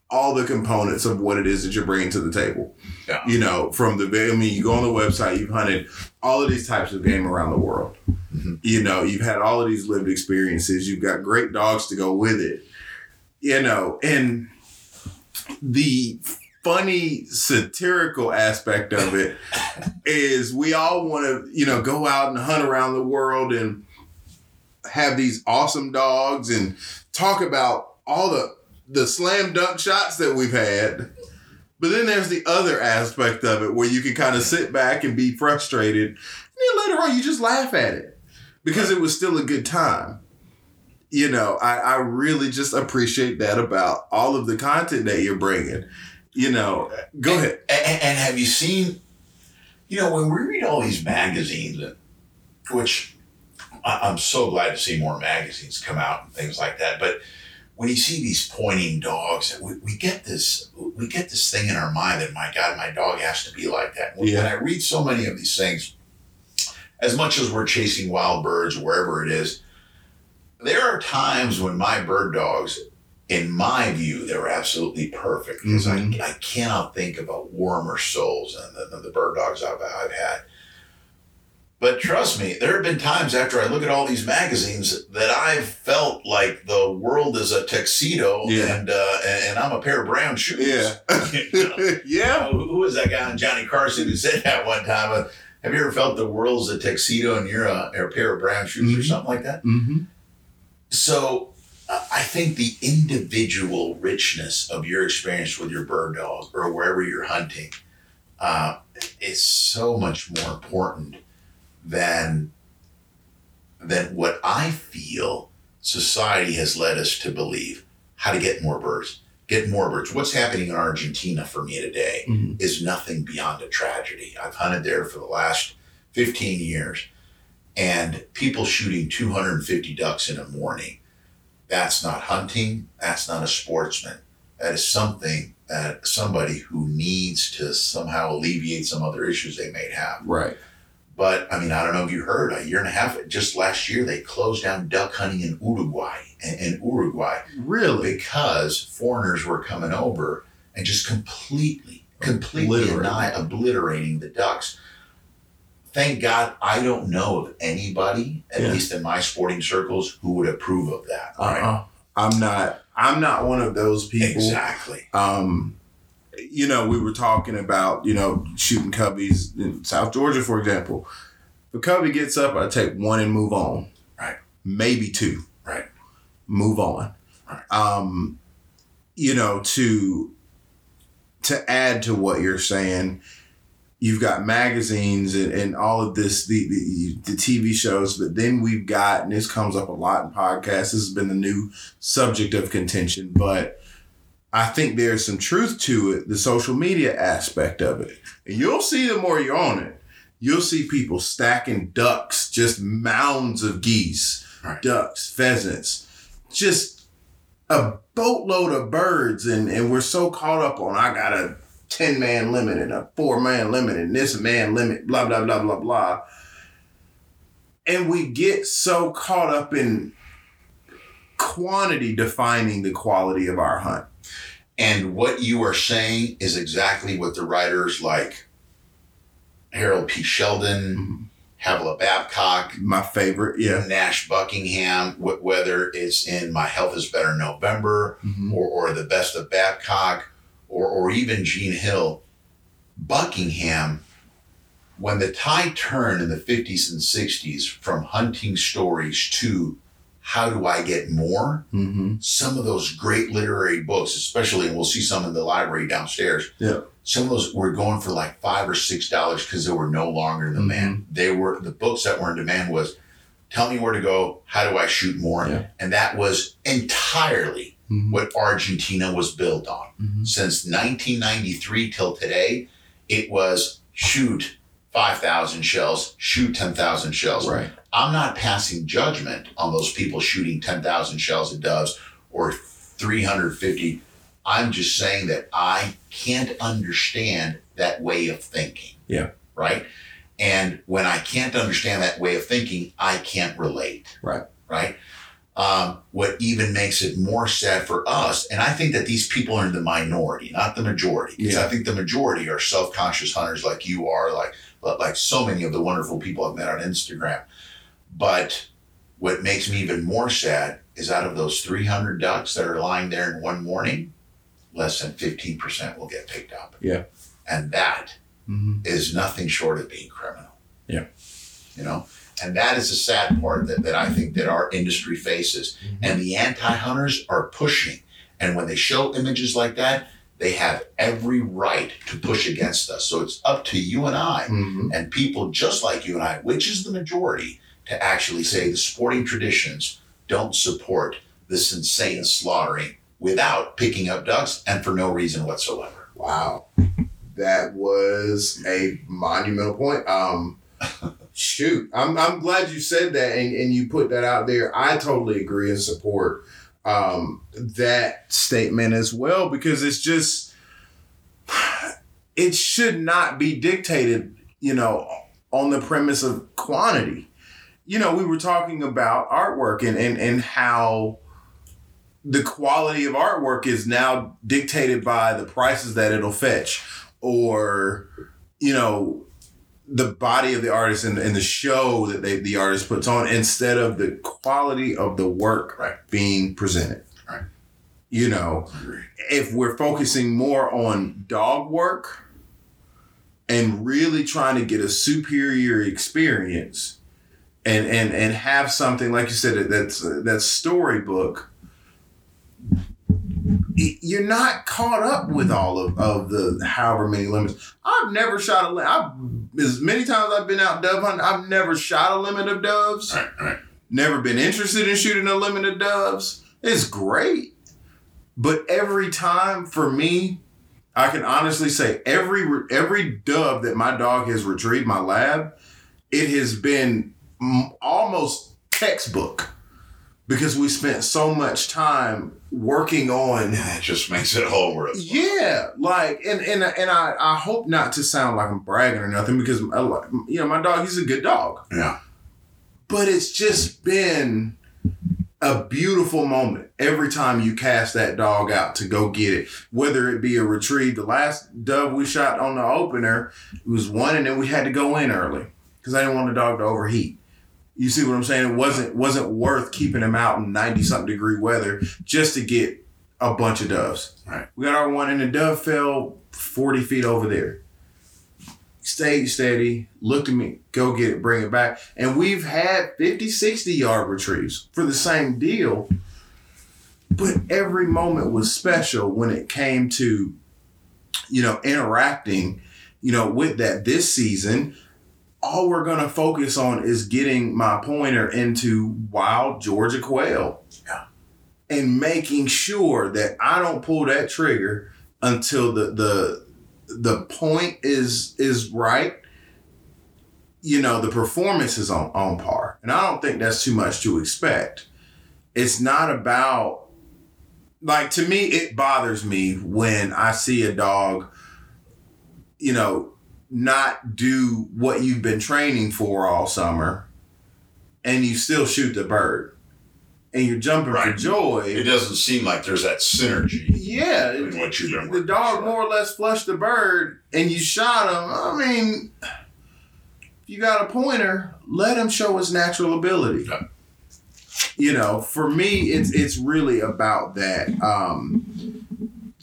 all the components of what it is that you're bringing to the table. Yeah. You know, from the I mean, you go on the website, you've hunted all of these types of game around the world. Mhm. You know, you've had all of these lived experiences. You've got great dogs to go with it. You know, and the funny satirical aspect of it is we all want to, you know, go out and hunt around the world and have these awesome dogs and talk about all the the slam dunk shots that we've had. But then there's the other aspect of it where you can kind of sit back and be frustrated. And then later on, you just laugh at it because it was still a good time. You know, I, I really just appreciate that about all of the content that you're bringing. You know, go ahead. And, and have you seen, you know, when we read all these magazines, which I'm so glad to see more magazines come out and things like that, but when you see these pointing dogs, we, we get this we get this thing in our mind that my God, my dog has to be like that. When, when I read so many of these things, as much as we're chasing wild birds wherever it is, there are times when my bird dogs, in my view, they're absolutely perfect because Mhm. I, I cannot think of a warmer souls than, than the bird dogs I've, I've had. But trust me, there have been times after I look at all these magazines that I've felt like the world is a tuxedo Yeah. and uh, and I'm a pair of brown shoes. You know? yeah. who who was that guy on Johnny Carson who said that one time? Uh, have you ever felt the world's a tuxedo and you're a, a pair of brown shoes or Mhm. something like that? Mm-hmm. So uh, I think the individual richness of your experience with your bird dog or wherever you're hunting uh, is so much more important than than what I feel society has led us to believe. How to get more birds, get more birds. What's happening in Argentina for me today Mhm. is nothing beyond a tragedy. I've hunted there for the last 15 years and people shooting 250 ducks in a morning. That's not hunting. That's not a sportsman. That is something that somebody who needs to somehow alleviate some other issues they may have. Right. But I mean, I don't know if you heard a year and a half, just last year, they closed down duck hunting in Uruguay. In, Uruguay, Really? because foreigners were coming over and just completely, completely Obliterating. obliterating the ducks. Thank God I don't know of anybody, at Yeah. least in my sporting circles, who would approve of that. right? Uh-uh. I'm not. I'm not one of those people. Exactly. Um, you know, we were talking about you know shooting coveys in South Georgia, for example. If a covey gets up, I take one and move on. Right. Maybe two. Right. Move on. Right. Um, you know, to to add to what you're saying, you've got magazines and, and all of this, the, the the TV shows, but then we've got, and this comes up a lot in podcasts. This has been the new subject of contention, but I think there's some truth to it, the social media aspect of it. And you'll see the more you're on it, you'll see people stacking ducks, just mounds of geese, Right. ducks, pheasants, just a boatload of birds. And, and we're so caught up on, I got a 10 man limit and a four man limit and this man limit, blah, blah, blah, blah, blah. And we get so caught up in quantity defining the quality of our hunt. And what you are saying is exactly what the writers like Harold P. Sheldon, mm-hmm. Havilah Babcock, My favorite, yeah. Nash Buckingham, wh- whether it's in My Health is Better November mm-hmm. or, or The Best of Babcock or, or even Gene Hill, Buckingham, when the tide turned in the 50s and 60s from hunting stories to how do I get more, Mm-hmm. some of those great literary books, especially, and we'll see some in the library downstairs. Yeah. Some of those were going for like five or six dollars because they were no longer in demand. They were the books that were in demand was tell me where to go, how do I shoot more? Yeah. And that was entirely Mhm. what Argentina was built on. Mhm. Since 1993 till today, it was shoot 5,000 shells, shoot 10,000 shells. Right. I'm not passing judgment on those people shooting 10,000 shells at doves or 350. I'm just saying that I can't understand that way of thinking. Yeah. Right. And when I can't understand that way of thinking, I can't relate. Right. Right. Um, what even makes it more sad for us, and I think that these people are in the minority, not the majority. Because Yeah. I think the majority are self-conscious hunters like you are, like like so many of the wonderful people I've met on Instagram. But what makes me even more sad is out of those 300 ducks that are lying there in one morning, less than 15% will get picked up. Yeah. And that Mm-hmm. is nothing short of being criminal. Yeah. You know? And that is the sad part that, that I think that our industry faces. And the anti-hunters are pushing. And when they show images like that, they have every right to push against us. So it's up to you and I Mm-hmm. and people just like you and I, which is the majority, to actually say the sporting traditions don't support this insane slaughtering without picking up ducks and for no reason whatsoever. Wow. That was a monumental point. Um shoot. I'm I'm glad you said that and, and you put that out there. I totally agree and support um that statement as well because it's just it should not be dictated, you know, on the premise of quantity. You know, we were talking about artwork and and, and how the quality of artwork is now dictated by the prices that it'll fetch or you know the body of the artist and, and the show that they, the artist puts on instead of the quality of the work Right. being presented Right. you know if we're focusing more on dog work and really trying to get a superior experience and and and have something like you said that- that's that storybook you're not caught up with mm-hmm. all of, of the however many limits. I've never shot a limit. I've as many times I've been out dove hunting, I've never shot a limit of doves. Right, right. Never been interested in shooting a limit of doves. It's great. But every time for me, I can honestly say every every dove that my dog has retrieved my lab, it has been almost textbook because we spent so much time working on That just makes it all worth. yeah, like and and and I I hope not to sound like I'm bragging or nothing because I like- you know my dog he's a good dog, Yeah. but it's just been a beautiful moment every time you cast that dog out to go get it, whether it be a retrieve. The last dove we shot on the opener it was one, and then we had to go in early because I didn't want the dog to overheat. You see what I'm saying? It wasn't wasn't worth keeping him out in 90 something degree weather just to get a bunch of doves. Right. We got our one, and the dove fell 40 feet over there. Stayed steady, looked at me, go get it, bring it back. And we've had 50, 60 yard retrieves for the same deal. But every moment was special when it came to, you know, interacting, you know, with that this season. All we're going to focus on is getting my pointer into wild Georgia quail. Yeah. and making sure that I don't pull that trigger until the the the point is is right. You know, the performance is on, on par. And I don't think that's too much to expect. It's not about like to me, it bothers me when I see a dog, you know, not do what you've been training for all summer and you still shoot the bird and you're jumping for joy. It doesn't seem like there's that synergy Yeah, in what you've been the dog more or less flushed the bird and you shot him. I mean, if you got a pointer, let him show his natural ability. Yeah. You know, for me, it's it's really about that. Um,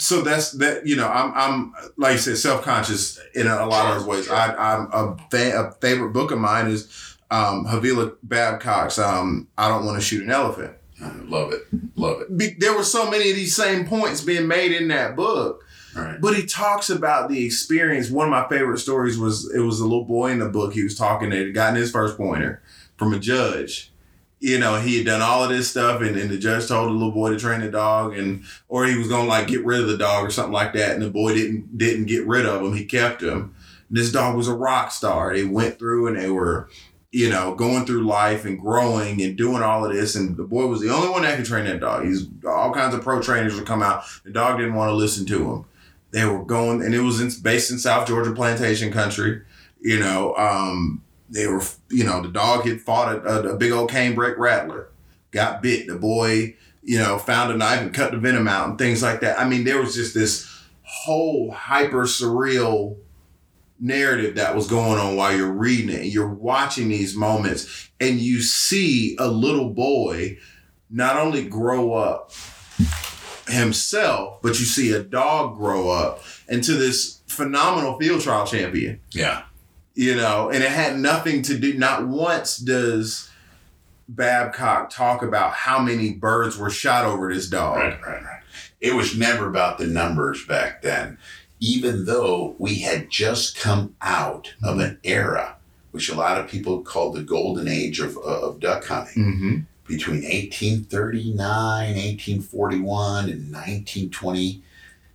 so that's that. You know, I'm I'm like you said, self conscious in a, lot of ways. I, I'm a, fa- a favorite book of mine is um, Havilah Babcock's um, "I Don't Want to Shoot an Elephant." I love it. Love it. Be- there were so many of these same points being made in that book. Right. But he talks about the experience. One of my favorite stories was it was a little boy in the book. He was talking that had gotten his first pointer from a judge. You know, he had done all of this stuff, and, and the judge told the little boy to train the dog, and or he was gonna like get rid of the dog or something like that. And the boy didn't didn't get rid of him. He kept him. This dog was a rock star. They went through and they were, you know, going through life and growing and doing all of this. And the boy was the only one that could train that dog. He's all kinds of pro trainers would come out. The dog didn't want to listen to him they were going and it was in, based in south georgia plantation country you know um, they were you know the dog had fought a, a, a big old canebrake rattler got bit. The boy you know found a knife and cut the venom out and things like that. I mean there was just this whole hyper surreal narrative that was going on while you're reading it. You're watching these moments and you see a little boy not only grow up himself, but you see a dog grow up into this phenomenal field trial champion, Yeah. You know, and it had nothing to do, not once does Babcock talk about how many birds were shot over this dog. Right, right, right. It was never about the numbers back then, even though we had just come out of an era which a lot of people called the golden age of, of duck hunting Mm-hmm. between 1839, 1841, and 1920,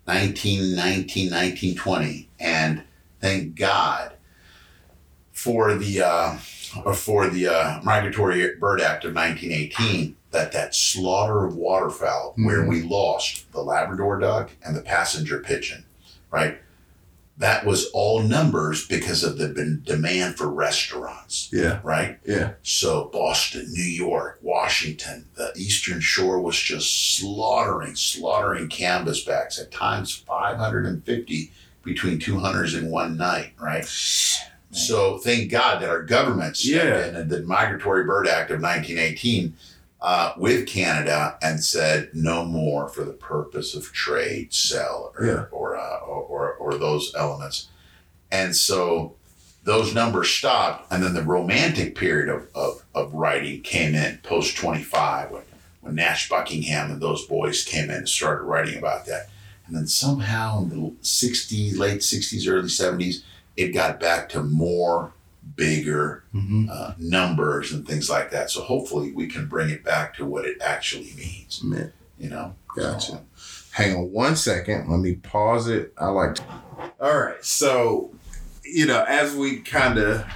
1919, 1920. And thank God for the uh, for the uh, Migratory Bird Act of 1918 that that slaughter of waterfowl where we lost the Labrador duck and the passenger pigeon, right? That was all numbers because of the demand for restaurants, Yeah. right? Yeah. So Boston, New York, Washington, the Eastern Shore was just slaughtering, slaughtering canvasbacks. At times, 550 between two hunters in one night, right? So thank God that our government stepped Yeah. in and the Migratory Bird Act of 1918 uh, with Canada and said no more for the purpose of trade, sell, or Yeah. or, uh, or, or or those elements. And so those numbers stopped, and then the romantic period of, of, of writing came in post 25 when, when Nash Buckingham and those boys came in and started writing about that. And then somehow in the 60s, late 60s, early 70s, it got back to more bigger Mm-hmm. uh, numbers and things like that. So hopefully we can bring it back to what it actually means, Man, you know? Gotcha. hang on one second. Let me pause it. I like to. All right. So, you know, as we kind of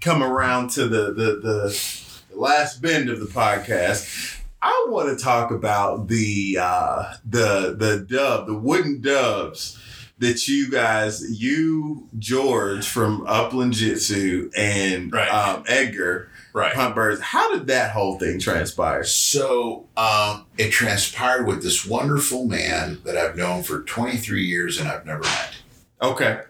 come around to the, the, the last bend of the podcast, I want to talk about the, uh, the, the dove, the wooden doves that you guys, you, George from Upland Jitsu and Right. um, Edgar Right. Hunt Birds. How did that whole thing transpire? So um, it transpired with this wonderful man that I've known for 23 years and I've never met. Okay.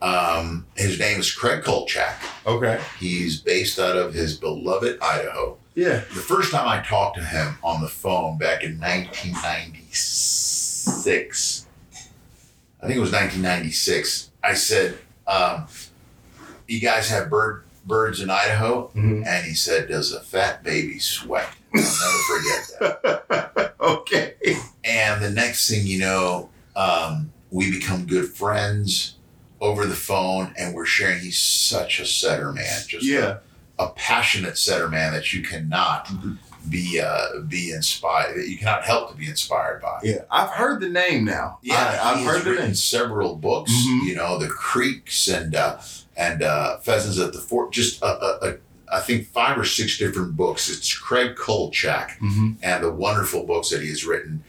Um, his name is Craig Kolchak. Okay. He's based out of his beloved Idaho. Yeah. The first time I talked to him on the phone back in 1996, I think it was 1996, I said, um, You guys have bird birds in Idaho? Mhm. And he said, Does a fat baby sweat? I'll never forget that. okay. And the next thing you know, um, we become good friends over the phone and we're sharing. He's such a setter man, just a- Yeah. a, passionate setter man that you cannot be uh, be inspired. That you cannot help to be inspired by. Yeah, I've heard the name now. Yeah, I, I've he heard written name. several books. Mhm. You know, the Creeks and uh, and uh, Pheasants at the Fort. Just a, a, a, I think five or six different books. It's Craig Kolchak Mm-hmm. and the wonderful books that he has written.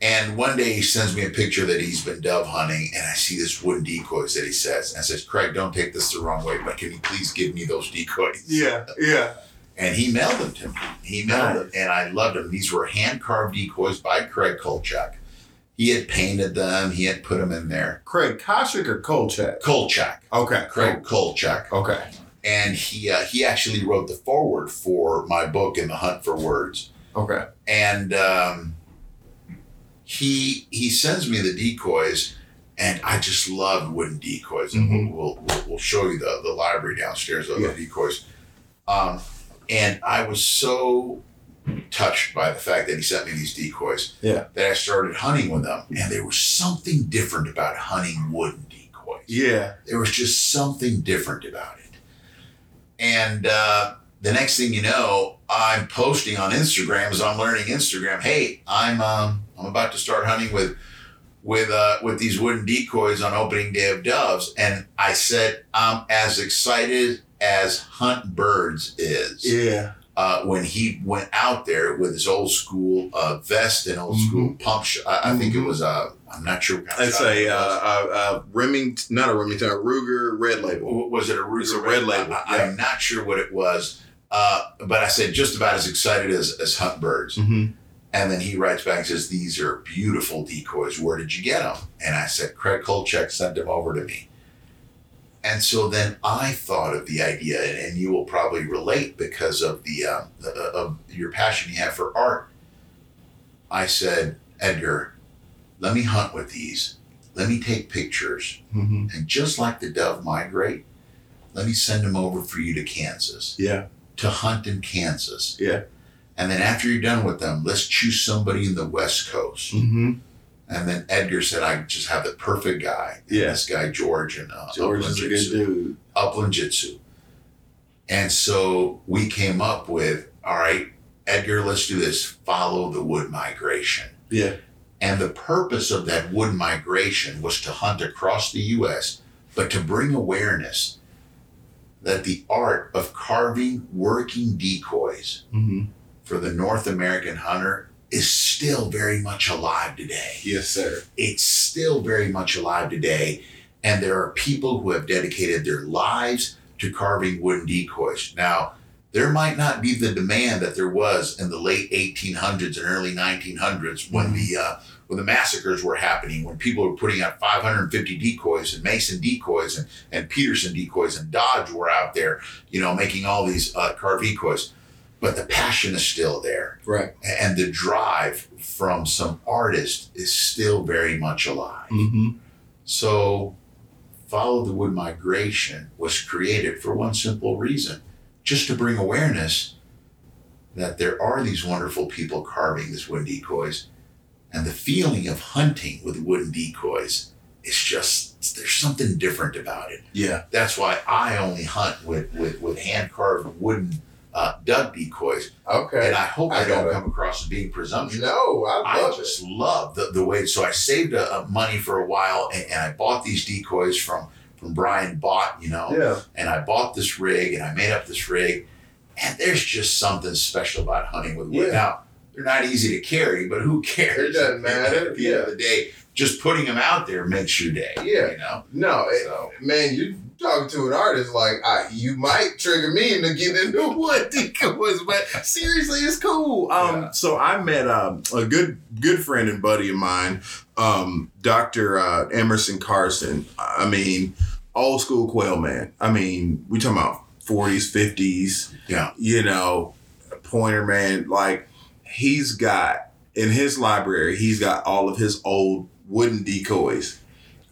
And one day he sends me a picture that he's been dove hunting, and I see this wooden decoys that he says, and says, "Craig, don't take this the wrong way, but can you please give me those decoys?" Yeah, yeah. And he mailed them to me. He mailed them, and I loved them. These were hand carved decoys by Craig Kolchak. He had painted them. He had put them in there. Craig Koshik or Kolchak? Kolchak, Okay. Craig Kolchak, Okay. and he uh, he actually wrote the foreword for my book in the Hunt for Words. Okay. and um, he he sends me the decoys, and I just love wooden decoys, and Mhm. we'll, we'll we'll show you the the library downstairs of Yeah. the decoys. Um, and I was so touched by the fact that he sent me these decoys Yeah. that I started hunting with them, and there was something different about hunting wooden decoys Yeah. there was just something different about it. And uh, the next thing you know, I'm posting on Instagram as I'm learning Instagram. Hey, I'm um, I'm about to start hunting with with uh, with these wooden decoys on opening day of doves, and I said I'm as excited as Hunt Birds is Yeah. uh, when he went out there with his old school uh, vest and old school pump. I, I think it Mhm. was a I'm not sure. What It's a it uh, uh, uh, Remington, not a Remington, a Ruger Red Label. Was it a Ruger It's a red label, I, yeah. am not sure what it was, uh, but I said just about as excited as, as Hunt Birds. Mm-hmm. And then he writes back and says, "These are beautiful decoys. Where did you get them?" And I said, "Craig Kolchak sent them over to me." And so then I thought of the idea, and, you will probably relate because of the um, uh, of your passion you have for art. I said, Edgar, let me hunt with these. Let me take pictures. Mm-hmm. And just like the dove migrate, let me send them over for you to Kansas, Yeah. to hunt in Kansas. Yeah. And then after you're done with them, let's choose somebody in the West Coast. Mm-hmm. And then Edgar said, I just have the perfect guy. And Yeah. This guy, George, and uh, George Upland is a Jitsu. good dude. Upland Jitsu. And so we came up with, all right, Edgar, let's do this. Follow the wood migration. Yeah. And the purpose of that wood migration was to hunt across the U.S., but to bring awareness that the art of carving working decoys Mm-hmm. for the North American hunter is still very much alive today. Yes, sir. It's still very much alive today. And there are people who have dedicated their lives to carving wooden decoys. Now, there might not be the demand that there was in the late 1800s and early 1900s when the uh, when the massacres were happening, when people were putting out 550 decoys and Mason decoys and, and Peterson decoys and Dodge were out there, you know, making all these uh, carved decoys. But the passion is still there Right. and the drive from some artist is still very much alive. Mm-hmm. So, Follow the Wood Migration was created for one simple reason just to bring awareness that there are these wonderful people carving these wooden decoys, and the feeling of hunting with wooden decoys is just there's something different about it. Yeah. That's why I only hunt with, with, with hand carved wooden uh, duck decoys, Okay. and I hope I I, don't gotta- come across as being presumptuous. No, I love I just love the, the way. So I saved uh, money for a while, and, and I bought these decoys from from Brian Bott, you know. Yeah. and I bought this rig, and I made up this rig, and there's just something special about hunting with wood. Yeah. Now they're not easy to carry, but who cares? It doesn't matter, At the end of the day, just putting them out there makes your day. Yeah. you know. No, it, man, you talking to an artist like I, you might trigger me into getting into wood decoys, but seriously, it's cool. Um, Yeah. so I met um, a good good friend and buddy of mine, um, Doctor uh, Emerson Carson. I mean, old school quail man. I mean, we talking about forties, fifties. Yeah. you know, pointer man. Like he's got in his library, he's got all of his old wooden decoys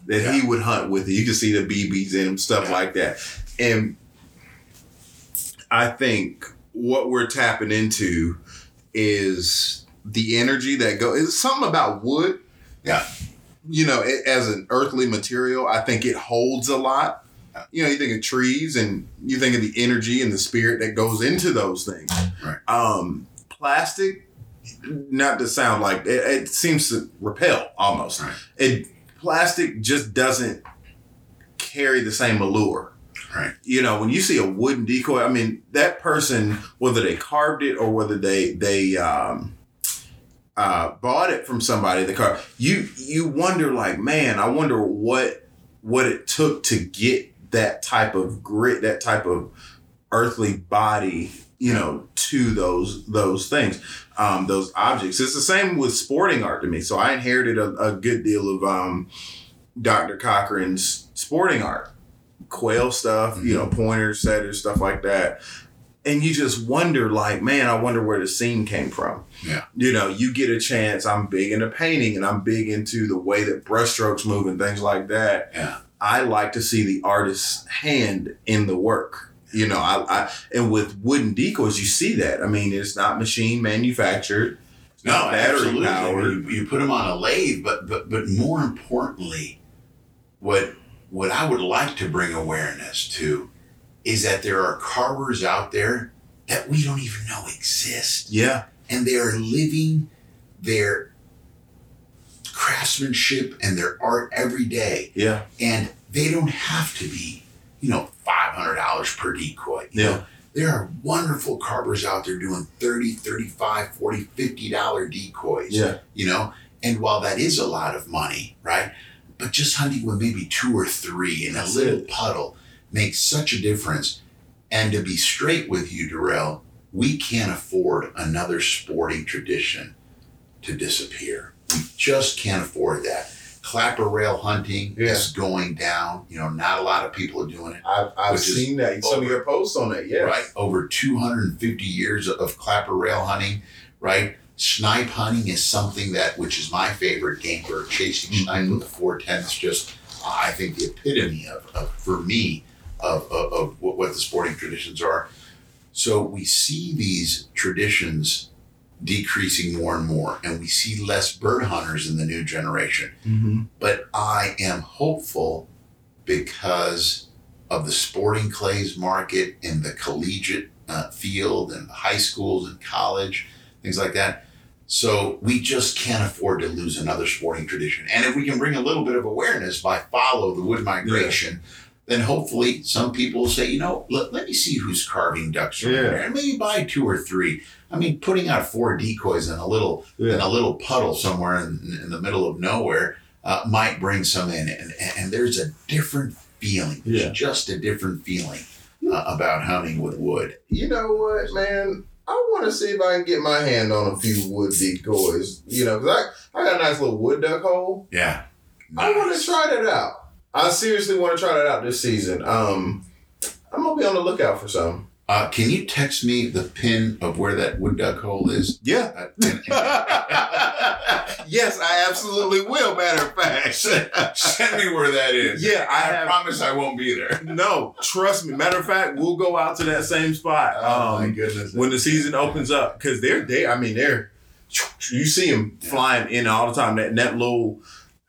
that he would hunt with. You can see the BBs in them, stuff Yeah. like that. And I think what we're tapping into is the energy that go. It's something about wood. Yeah. You know, it, as an earthly material, I think it holds a lot. You know, you think of trees and you think of the energy and the spirit that goes into those things. Right. Um, plastic, not to sound like it, it seems to repel almost. Right. It plastic just doesn't carry the same allure. Right. You know, when you see a wooden decoy, I mean, that person, whether they carved it or whether they they um, uh, bought it from somebody, the car, you you wonder like, man, I wonder what what it took to get that type of grit, that type of earthly body, you know, to those those things, um, those objects. It's the same with sporting art to me. So I inherited a, a good deal of um, Dr. Cochran's sporting art, quail stuff, you know, pointers, setters, stuff like that. And you just wonder, like, man, I wonder where the scene came from. Yeah. You know, you get a chance. I'm big into painting and I'm big into the way that brushstrokes move and things like that. Yeah. I like to see the artist's hand in the work. You know, I, I and with wooden decoys, you see that. I mean, it's not machine manufactured. It's No, not battery absolutely. powered. You, you put them on a lathe, but but but more importantly, what what I would like to bring awareness to is that there are carvers out there that we don't even know exist, Yeah, and they are living their craftsmanship and their art every day, yeah, and they don't have to be, you know, five hundred dollars per decoy. Yeah. there are wonderful carvers out there doing 30 35 40 50 dollar decoys yeah, you know and while that is a lot of money right but just hunting with maybe two or three in a little it. puddle makes such a difference and to be straight with you Darrell, we can't afford another sporting tradition to disappear we just can't afford that clapper rail hunting Yeah. is going down you know not a lot of people are doing it I've, I've seen that. Some of your posts on that. Yeah, right? Over 250 years of clapper rail hunting, right? Snipe hunting is something that, which is my favorite game bird, chasing snipe Mhm. with the 410 is just, I think, the epitome of, of for me, of, of, of what, what the sporting traditions are. So we see these traditions decreasing more and more, and we see less bird hunters in the new generation Mm-hmm. but I am hopeful because of the sporting clays market in the collegiate uh, field and the high schools and college, things like that. So we just can't afford to lose another sporting tradition. And if we can bring a little bit of awareness by follow the wood migration, then hopefully some people will say, you know, let, let me see who's carving ducks Yeah. there and maybe buy two or three. I mean, putting out four decoys in a little in a little puddle somewhere in, in the middle of nowhere uh, might bring some in. And, and there's a different feeling, There's Yeah. just a different feeling uh, about hunting with wood. you know what, man? I want to see if I can get my hand on a few wood decoys. You know, because I, I got a nice little wood duck hole. Yeah. I want to try that out. I seriously want to try that out this season. Um, I'm gonna be on the lookout for some. Uh, can you text me the pin of where that wood duck hole is? Yeah. Uh, and- yes, I absolutely will. Matter of fact. Send me where that is. Yeah, I I, have- promise I won't be there. no, trust me. Matter of fact, we'll go out to that same spot. Oh my Um, goodness. when the season opens up, because they're they. I mean, they're you see them flying in all the time. That that little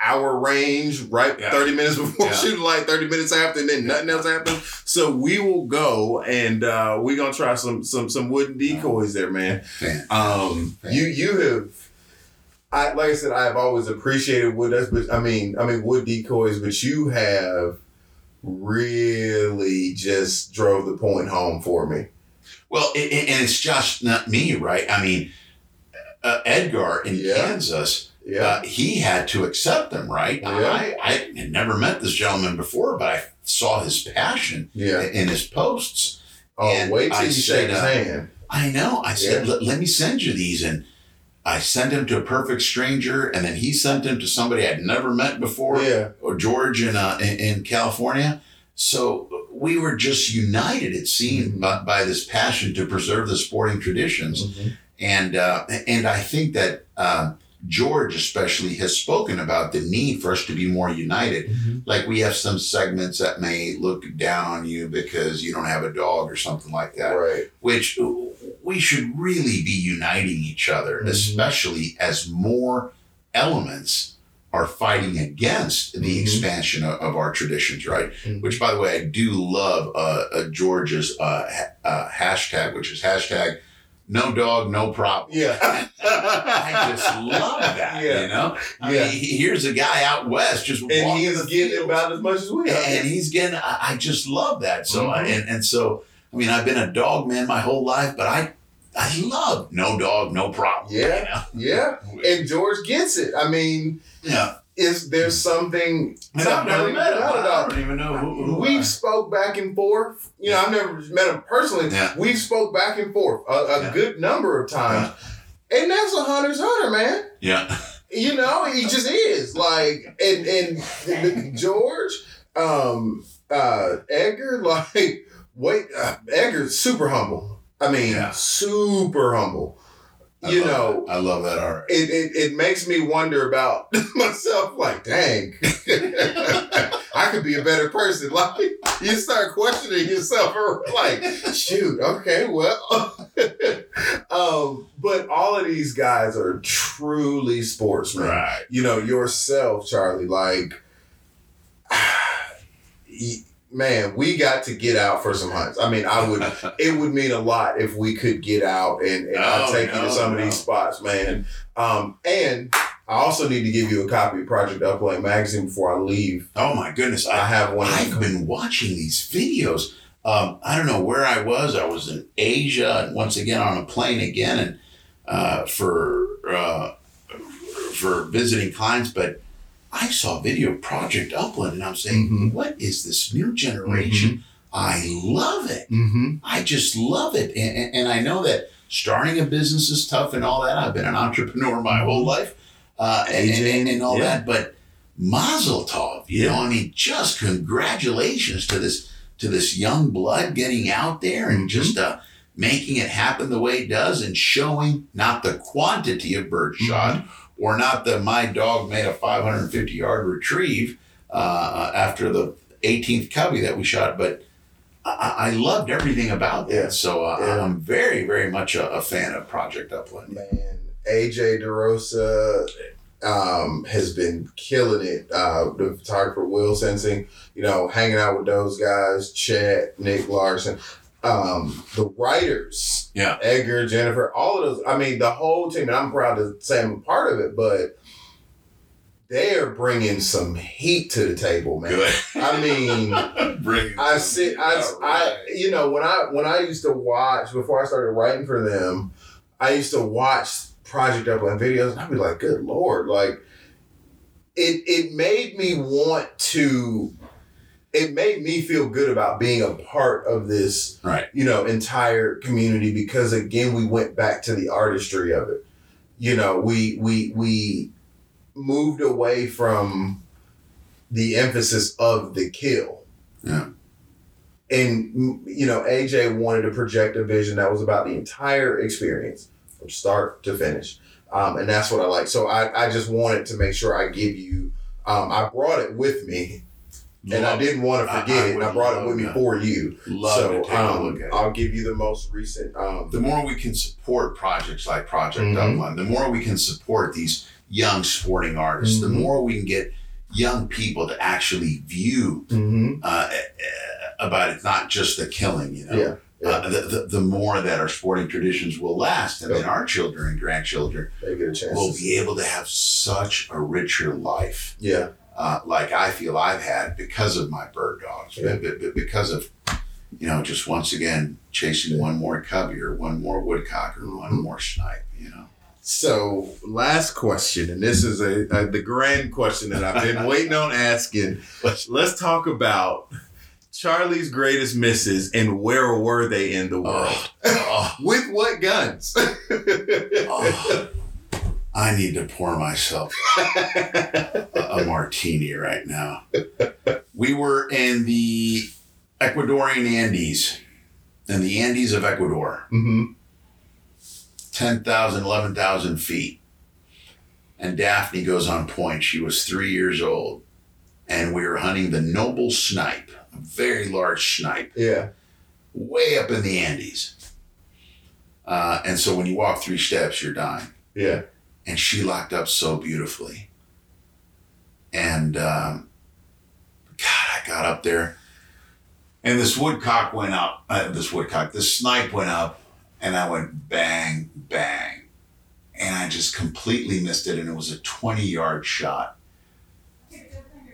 hour range, right? Yeah. Thirty minutes before Yeah. shooting, like thirty minutes after, and then nothing else happens. So we will go and uh, we're gonna try some some some wooden decoys there, man. Um, you you have, I like I said, I have always appreciated wood. That's but I mean, I mean wood decoys, but you have really just drove the point home for me. Well, it, it- and it's just not me, right? I mean, uh, Edgar in Yeah. Kansas, Yeah, uh, he had to accept them, right? Yeah. I, I had never met this gentleman before, but I saw his passion yeah. in his posts. Oh, and wait till I you said, shake his uh, hand. I know. I said, Yeah. let, me send you these. And I sent him to a perfect stranger, and then he sent him to somebody I'd never met before, Yeah, or George in, uh, in, in California. So we were just united, it seemed, Mhm. by, by this passion to preserve the sporting traditions. And uh, and I think that uh, George especially has spoken about the need for us to be more united. Like we have some segments that may look down on you because you don't have a dog or something like that, right. which we should really be uniting each other, Mhm. especially as more elements are fighting against the Mhm. expansion of, of our traditions, right? Mhm. Which, by the way, I do love uh, uh, George's uh, ha- uh, hashtag, which is hashtag no dog, no problem. Yeah. I just love that. Yeah. You know, I Yeah. mean, here's a guy out west just and walking he's getting about as much as we are. and he's getting. I, I just love that. So I, Mhm. and and so I mean, I've been a dog man my whole life, but I I love no dog, no problem. Yeah. Yeah. And George gets it. I mean, yeah. Is there's something And I've never met him. about I don't even know who. who We've I- spoke back and forth. You know, I've never met him personally. Yeah. We've spoke back and forth a, a Yeah. good number of times. And that's a hunter's hunter, man. yeah. You know, he just is. Like and and George, um, uh, Edgar, like wait, uh, Edgar's super humble. I mean, Yeah. super humble. I You know, that. I love that art. it, it, it makes me wonder about myself like dang i could be a better person like you start questioning yourself or like shoot okay well um but all of these guys are truly sportsmen Right. you know yourself charlie like man we got to get out for some hunts i mean i would it would mean a lot if we could get out and, and I'll Oh, take you to some no. of these spots, man. Um, and I also need to give you a copy of Project Upland magazine before I leave. Oh my goodness. I I have one. I've been watching these videos. Um, I don't know where I was. I was in Asia and once again on a plane again and uh, for uh, for visiting clients, but I saw a video of Project Upland and I'm saying, Mhm. what is this new generation? I love it. Mm-hmm. I just love it. And, and, and I know that starting a business is tough and all that. I've been an entrepreneur my whole life uh, and, and, and, all Yeah. that. But Mazel Tov, you know, I mean, just congratulations to this to this young blood getting out there and Mhm. just uh, making it happen the way it does and showing not the quantity of bird shot or not the my dog made a 550 yard retrieve uh, after the 18th covey that we shot, but I, I loved everything about that. Yeah. So uh, Yeah. I'm very, very much a, a fan of Project Upland. Man, AJ DeRosa um, has been killing it. Uh, the photographer Will Sensing, you know, hanging out with those guys, Chet, Nick Larson. Um, the writers, Yeah. Edgar, Jennifer, all of those. I mean, the whole team. And I'm proud to say I'm a part of it, but they're bringing some heat to the table, man. Good. I mean, Bring I see. I, All I, you know, when I when I used to watch before I started writing for them, I used to watch Project Upland videos, and I'd be like, "Good lord!" Like, it it made me want to. It made me feel good about being a part of this, Right. you know, entire community because again, we went back to the artistry of it. You know, we we we moved away from the emphasis of the kill Yeah. and you know aj wanted to project a vision that was about the entire experience from start to finish um, and that's what i like so I, I just wanted to make sure i give you um, i brought it with me and i didn't want to forget I it and i brought it with me that. for you Love so to take a um, look at it. i'll give you the most recent um, the more we can support projects like Project Mhm. Upland, the more we can support these young sporting artists, the Mhm. more we can get young people to actually view mhm. uh, eh, about it, not just the killing, you know. Yeah, yeah. Uh, the, the, the more that our sporting traditions will last, and then our children and grandchildren a will be able to have such a richer life, yeah uh, like I feel I've had because of my bird dogs, Yeah. be- be- because of, you know, just once again chasing one more covey or one more woodcock or one Mhm. more snipe, you know. So, last question, and this is a, a the grand question that I've been waiting on asking. Let's- Let's talk about Charlie's greatest misses and where were they in the world? Oh, With what guns? oh. I need to pour myself a, a martini right now. We were in the Ecuadorian Andes, in the Andes of Ecuador, hmm 10,000, 11,000 feet. And Daphne goes on point. She was three years old. And we were hunting the noble snipe, a very large snipe, Yeah. way up in the Andes. Uh, and so when you walk three steps, you're dying. Yeah. And she locked up so beautifully. And um, God, I got up there, and this woodcock went up. Uh, this woodcock, this snipe went up, and I went bang, bang. And I just completely missed it. And it was a 20 yard shot.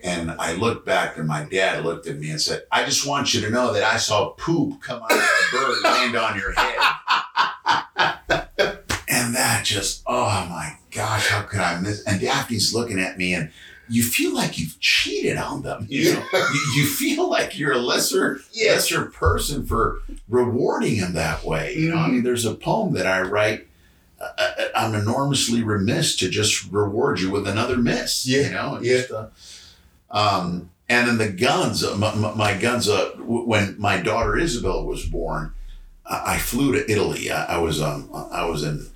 And I looked back, and my dad looked at me and said, I just want you to know that I saw poop come out of a bird land on your head. And that just, oh my gosh, how could I miss? And Daphne's looking at me, and you feel like you've cheated on them. You, know? you, you feel like you're a lesser lesser person for rewarding him that way. You know, I mean, there's a poem that I write. Uh, uh, I'm enormously remiss to just reward you with another miss. Yeah, You know, and yeah. just, uh, um, and then the guns. uh, My, my, guns. Uh, when my daughter Isabel was born, I, I flew to Italy. I, I was um, I was in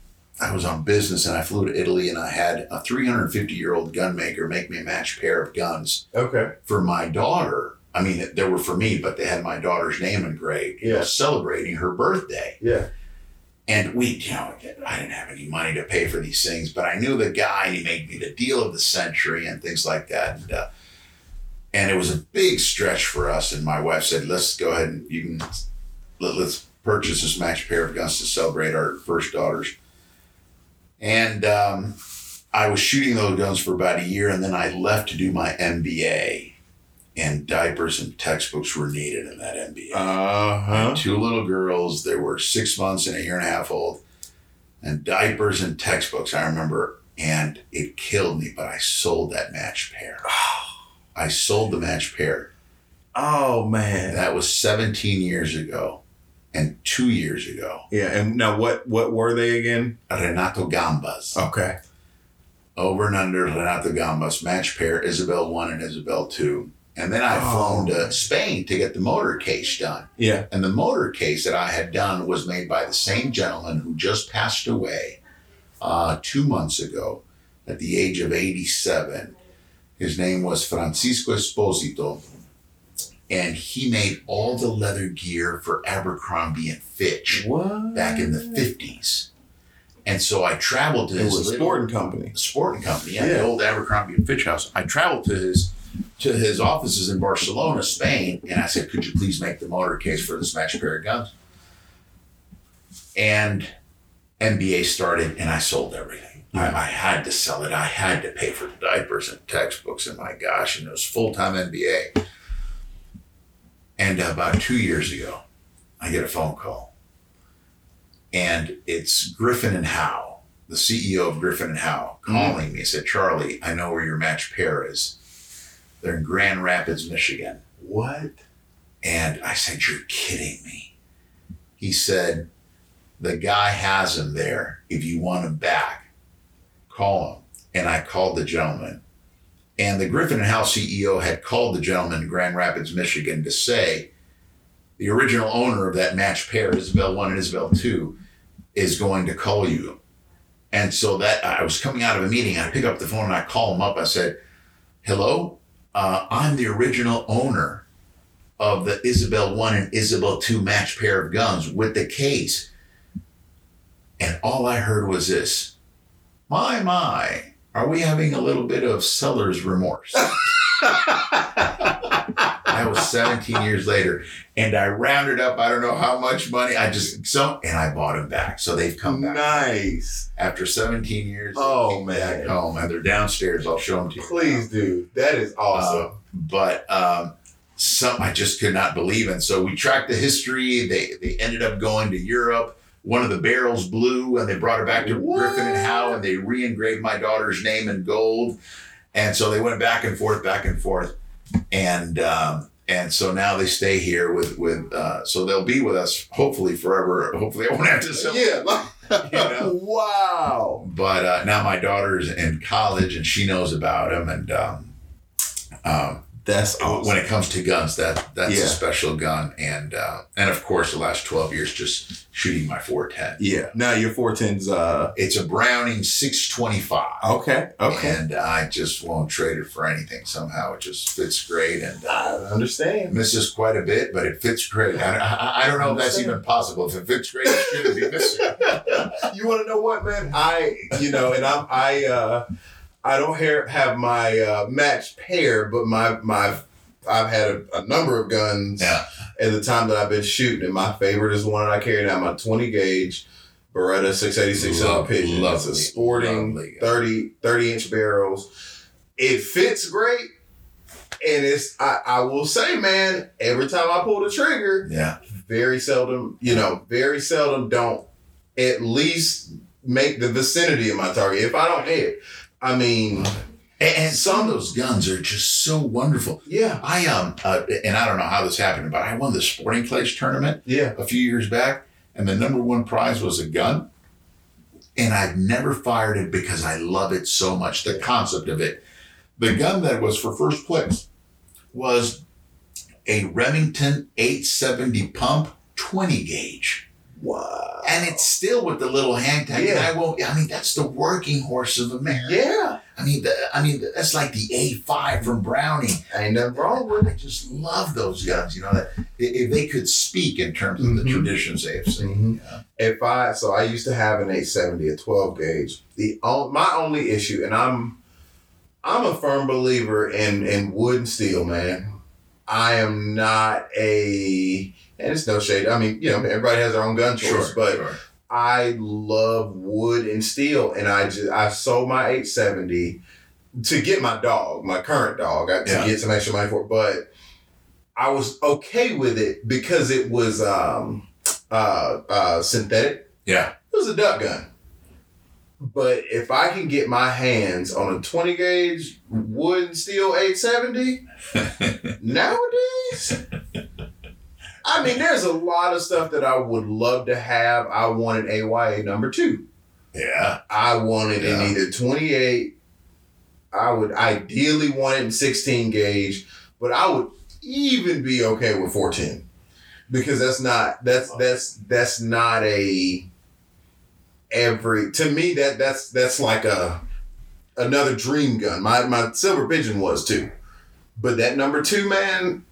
I was on business and I flew to Italy and I had a 350 year old gun maker make me a matched pair of guns Okay. for my daughter. I mean, they were for me, but they had my daughter's name engraved, you know, celebrating her birthday. Yeah. And we, you know, I didn't have any money to pay for these things, but I knew the guy and he made me the deal of the century and things like that. And, uh, and it was a big stretch for us. And my wife said, let's go ahead and you can, let, let's purchase this matched pair of guns to celebrate our first daughters. And um, I was shooting those guns for about a year, and then I left to do my MBA. And diapers and textbooks were needed in that MBA. Uh-huh. two little girls. They were six months and a year and a half old, and diapers and textbooks. I remember, and it killed me. But I sold that match pair. I sold the match pair. Oh man. That was 17 years ago, and two years ago. Yeah. And now, what what were they again? Renato Gambas. Okay. over and under Renato Gambas, match pair, Isabel 1 and Isabel 2. And then I Oh. flown to Spain to get the motor case done. Yeah. And the motor case that I had done was made by the same gentleman who just passed away uh, two months ago at the age of 87. His name was Francisco Esposito. And he made all the leather gear for Abercrombie and Fitch What? back in the 50s. And so I traveled to It his little- sporting company. sporting company, yeah, Yeah. the old Abercrombie and Fitch house. I traveled to his to his offices in Barcelona, Spain, and I said, "Could you please make the motor case for this match pair of guns?" And MBA started, and I sold everything. I, I had to sell it. I had to pay for the diapers and textbooks, and my gosh, and it was full time MBA. And about two years ago, I get a phone call, and it's Griffin and Howe the CEO of Griffin and Howe mm-hmm. calling me and said, Charlie, I know where your match pair is. They're in Grand Rapids, Michigan. What? And I said, You're kidding me. He said, The guy has him there. If you want him back, call him. And I called the gentleman. And the Griffin and Howe CEO had called the gentleman in Grand Rapids, Michigan to say, the original owner of that match pair, Isabel 1 and Isabel 2, is going to call you. And so that I was coming out of a meeting. I pick up the phone and I call him up. I said, Hello, uh, I'm the original owner of the Isabel 1 and Isabel 2 match pair of guns with the case. And all I heard was this My, my, are we having a little bit of seller's remorse? I was 17 years later. And I rounded up, I don't know how much money. I just, so, and I bought them back. So they've come back. Nice. After 17 years, Oh, came back man. home and they're downstairs. I'll show them to you. Please, dude. That is awesome. Uh, but um, some I just could not believe. And so we tracked the history. They they ended up going to Europe. One of the barrels blew, and they brought it back to What? Griffin and Howe, and they re-engraved my daughter's name in gold. And so they went back and forth, back and forth, and um, and so now they stay here with with. Uh, so they'll be with us hopefully forever. Hopefully, I won't have to sell. yeah. You know? Wow. But uh, now my daughter's in college, and she knows about him, and. Um, um, That's awesome. when it comes to guns, that that's Yeah. a special gun, and uh, and of course the last twelve years just shooting my four ten. yeah. Now your 410's uh It's a Browning six twenty five, okay. Okay. and I just won't trade it for anything. Somehow it just fits great, and uh, I understand. misses quite a bit, but it fits great. I, I, I don't know if that's even possible. If it fits great, it shouldn't be missing. you want to know what, man? I, you know, and I'm, I, uh, I don't have, have my uh, matched pair, but my my I've had a, a number of guns Yeah. at the time that I've been shooting, and my favorite is the one that I carry now, my 20 gauge Beretta 686 Silver Lov- Pigeon. it's a sporting lovely 30, 30 inch barrels. It fits great. And it's I, I will say, man, every time I pull the trigger, Yeah. very seldom, you know, very seldom don't at least make the vicinity of my target. If I don't hit, I mean, And, some of those guns are just so wonderful. yeah, I um uh, and I don't know how this happened, but I won the sporting clays tournament yeah, a few years back, and the number one prize was a gun. And I've never fired it because I love it so much. The concept of it. The gun that was for first place was a Remington 870 pump 20 gauge. Wow, And it's still with the little hang tag. Yeah. I won't I mean, that's the working horse of America. yeah, I mean, the, I mean, that's like the A5 from Browning. nothing wrong with I just love those guns. You know that if they could speak in terms of the Mhm. traditions they have seen. Mhm. If I so I used to have an 870, a 12 gauge. The my only issue, and I'm I'm a firm believer in in wood and steel, man. I am not a and it's no shade. I mean, you know, everybody has their own gun choice, but sure. I love wood and steel, and I just I sold my 870 to get my dog, my current dog, I- to Yeah. get some extra money for it. But I was okay with it because it was um uh uh synthetic. yeah, It was a duck gun. But if I can get my hands on a 20 gauge wood and steel 870 nowadays, I mean, there's a lot of stuff that I would love to have. I want an AYA number two. yeah, I want it Yeah. in either 28. I would ideally want it in 16 gauge, but I would even be okay with 410 because that's not that's that's that's not a every to me that that's that's like a another dream gun. My my silver pigeon was too, but that number two man,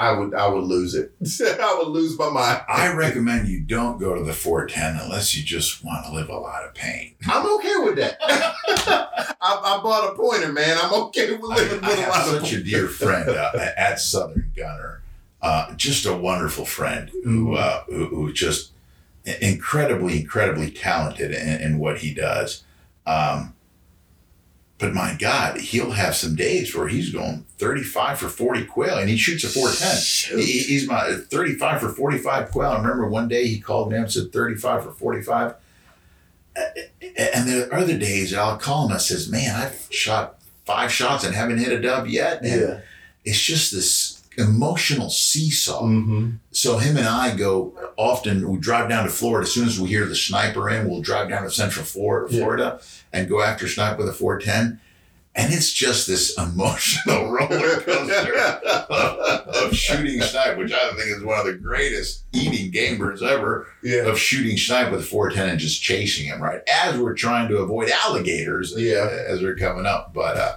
I would I would lose it. I would lose my mind. I recommend you don't go to the 410 unless you just want to live a lot of pain. I'm okay with that. I, I bought a pointer, man. I'm okay with living I with a lot of such a dear friend uh, at Southern Gunner, uh, just a wonderful friend who, uh, who, who just incredibly, incredibly talented in, in what he does. Um, but my God, he'll have some days where he's going 35 for 40 quail and he shoots a 410. He, he's my 35 for 45 quail. I remember one day he called me up and said 35 for 45. Uh, And there are other days I'll call him and says, Man, I've shot five shots and haven't hit a dub yet. And Yeah. it's just this emotional seesaw. Mm-hmm. So him and I go often. We drive down to Florida as soon as we hear the sniper in. We'll drive down to Central Florida, Yeah. Florida, and go after snipe with a 410. And it's just this emotional roller coaster of shooting snipe, which I think is one of the greatest eating game birds ever. yeah. Of shooting snipe with a 410 and just chasing him right as we're trying to avoid alligators. Yeah. as they're coming up, but uh,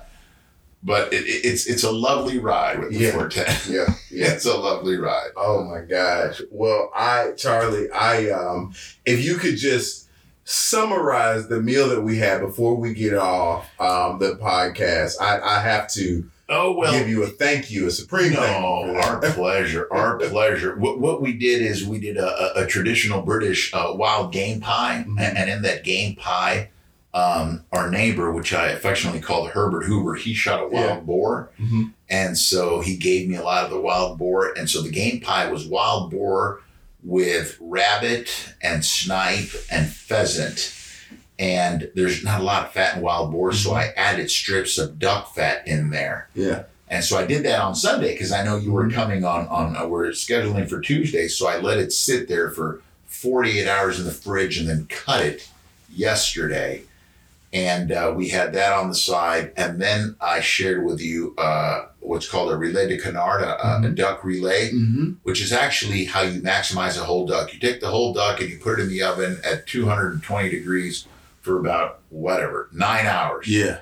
but it, it- it's it's a lovely ride with the Yeah. 410. Yeah. Yeah. It's a lovely ride. Oh my gosh. Well, I Charlie, I um if you could just summarize the meal that we had before we get off um the podcast, I, I have to Oh well, give you a thank you, a supreme thank you. No, our pleasure, our pleasure. What, what we did is we did a, a, a traditional British uh, wild game pie, Mhm. and, and in that game pie, um, our neighbor, which I affectionately called Herbert Hoover, he shot a wild Yeah. boar, Mhm. and so he gave me a lot of the wild boar, and so the game pie was wild boar with rabbit and snipe and pheasant. And there's not a lot of fat in wild boar, so I added strips of duck fat in there. Yeah. And so I did that on Sunday because I know you were Mhm. coming on on uh, we're scheduling for Tuesday, so I let it sit there for 48 hours in the fridge and then cut it yesterday. And uh, we had that on the side, and then I shared with you uh, what's called a rillettes de canard, a, a- a Mhm. duck rillettes, Mm-hmm. which is actually how you maximize a whole duck. You take the whole duck and you put it in the oven at 220 degrees for about whatever nine hours Yeah.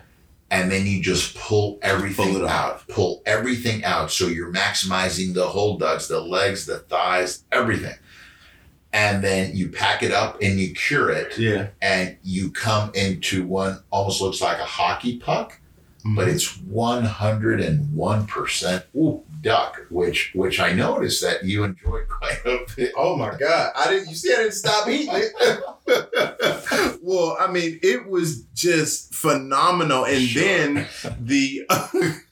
and then you just pull everything Pull out. Pull everything out. So you're maximizing the whole ducks, the legs, the thighs, everything. And then you pack it up and you cure it, Yeah. and you come into one almost looks like a hockey puck mm-hmm. but it's 101% Ooh. duck, which which I noticed that you enjoy quite a bit. Oh my God. I didn't you see I didn't stop eating it. well, I mean, it was just phenomenal. And Sure. then the the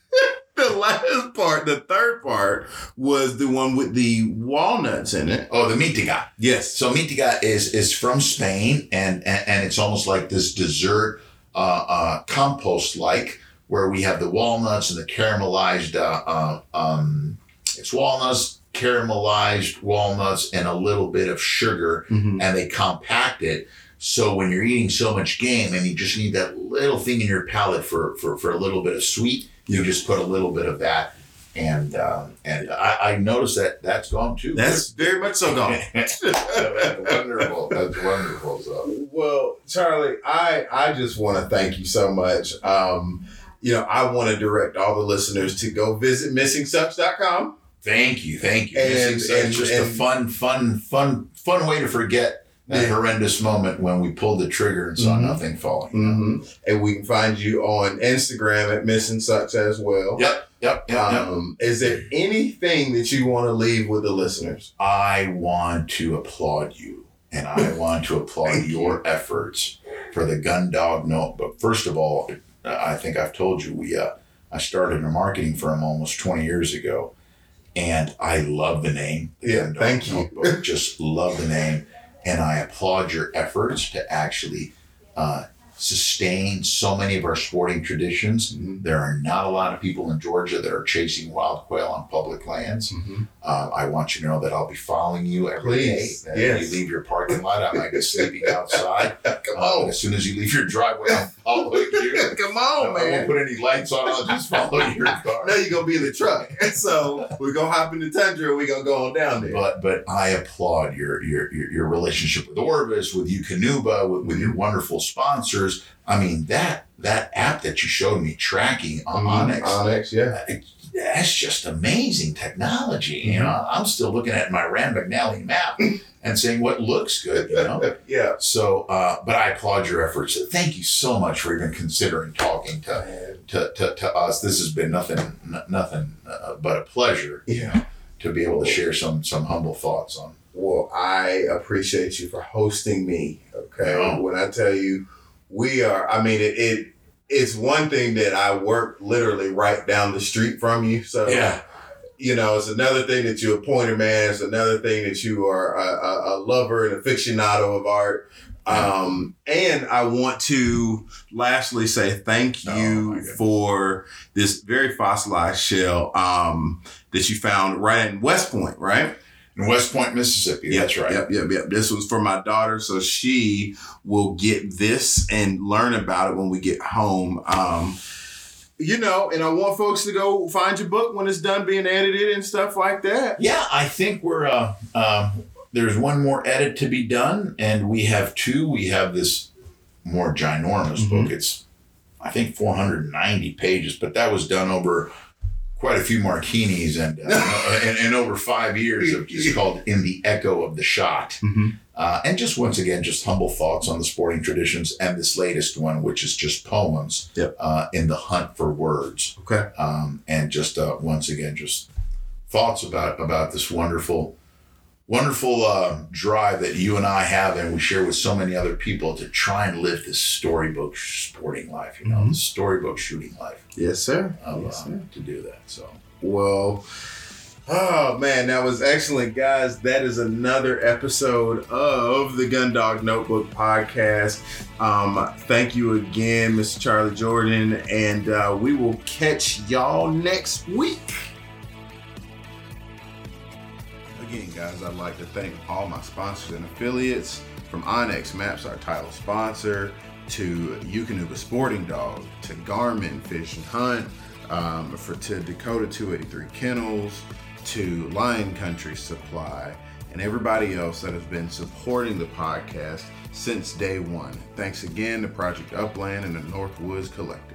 last part, the third part, was the one with the walnuts in it. Oh, the mitiga. Yes. So mitiga is is from Spain, and and, and it's almost like this dessert uh, uh, compost like, where we have the walnuts and the caramelized. Uh, uh, um, it's walnuts, caramelized walnuts, and a little bit of sugar, Mhm. and they compact it. So when you're eating so much game and you just need that little thing in your palate for for, for a little bit of sweet, you just put a little bit of that. And um, and I, I noticed that that's gone too. That's very much so gone. that's wonderful. That's wonderful. So Well, Charlie, I I just want to thank you so much. Um, you know, I want to direct all the listeners to go visit missingsucks.com. thank you, thank you. And- uh, and- just a fun, fun, fun, fun way to forget that Yeah. horrendous moment when we pulled the trigger and saw Mhm. nothing falling. you know? hmm And we can find you on Instagram at missing sucks as well. Yep, yep, yep, yep. Um, is there anything that you want to leave with the listeners? I want to applaud you, and I want to applaud Thank you. your efforts for the Gun Dog Notebook. First of all, I think I've told you we uh, I started a marketing firm almost 20 years ago, and I love the name. the Yeah, Gun Dog thank you. Notebook. Just love the name, and I applaud your efforts to actually uh, sustain so many of our sporting traditions. Mhm. There are not a lot of people in Georgia that are chasing wild quail on public lands. Uh, I want you to know that I'll be following you every day. Please, That yes. You leave your parking lot, I might be sleeping outside. Come Uh, on. as soon as you leave your driveway, I'll follow you. Come I on, won't put any lights on. I'll just follow your car. Now you're gonna be in the truck. so we're gonna hop in the tundra and we're gonna go on down there. But but I applaud your your your, your relationship with Orvis, with Eukanuba, with, with your wonderful sponsors. I mean that that app that you showed me tracking on Mhm. OnX. OnX, yeah. uh, that's just amazing technology. Mm-hmm. You know, I'm still looking at my Rand McNally map and saying what looks good. You know, yeah. so uh, but I applaud your efforts. Thank you so much for even considering talking to to, to, to us. This has been nothing n- nothing uh, but a pleasure. you Yeah. know, to be able to share some some humble thoughts on. Well, I appreciate you for hosting me. Okay. Yeah. When I tell you we are I mean it, it it's one thing that I work literally right down the street from you. So yeah. you know, it's another thing that you're a pointer man. It's another thing that you are a, a, lover and a aficionado of art. Um, and I want to lastly say thank Oh, you goodness. for this very fossilized shell um, that you found right in West Point, right? In West Point, Mississippi. That's right. Yep, yep, yep. This was for my daughter, so she will get this and learn about it when we get home. Um, you know, and I want folks to go find your book when it's done being edited and stuff like that. Yeah, I think we're uh, um, there's one more edit to be done, and we have two. We have this more ginormous Mhm. book. It's I think 490 pages, but that was done over quite a few martinis and uh, and, and over five years of just called "In the Echo of the Shot." Mhm. Uh, and just once again, just humble thoughts on the sporting traditions, and this latest one, which is just poems Yep. uh, in the hunt for words Okay. um, and just uh, once again just thoughts about about this wonderful wonderful uh, drive that you and I have and we share with so many other people to try and live this storybook sporting life you know Mhm. the storybook shooting life Yes, sir. of, Yes, uh, sir. to do that so Well, oh man, that was excellent, guys. That is another episode of the Gundog Notebook podcast. Um, thank you again, Mr. Charlie Jordan, and uh, we will catch y'all next week. Again, guys, I'd like to thank all my sponsors and affiliates from OnX Maps, our title sponsor, to Eukanuba Sporting Dog, to Garmin Fish and Hunt, um, for to Dakota 283 Kennels, to Lion Country Supply, and everybody else that has been supporting the podcast since day one. Thanks again to Project Upland and the Northwoods Collective.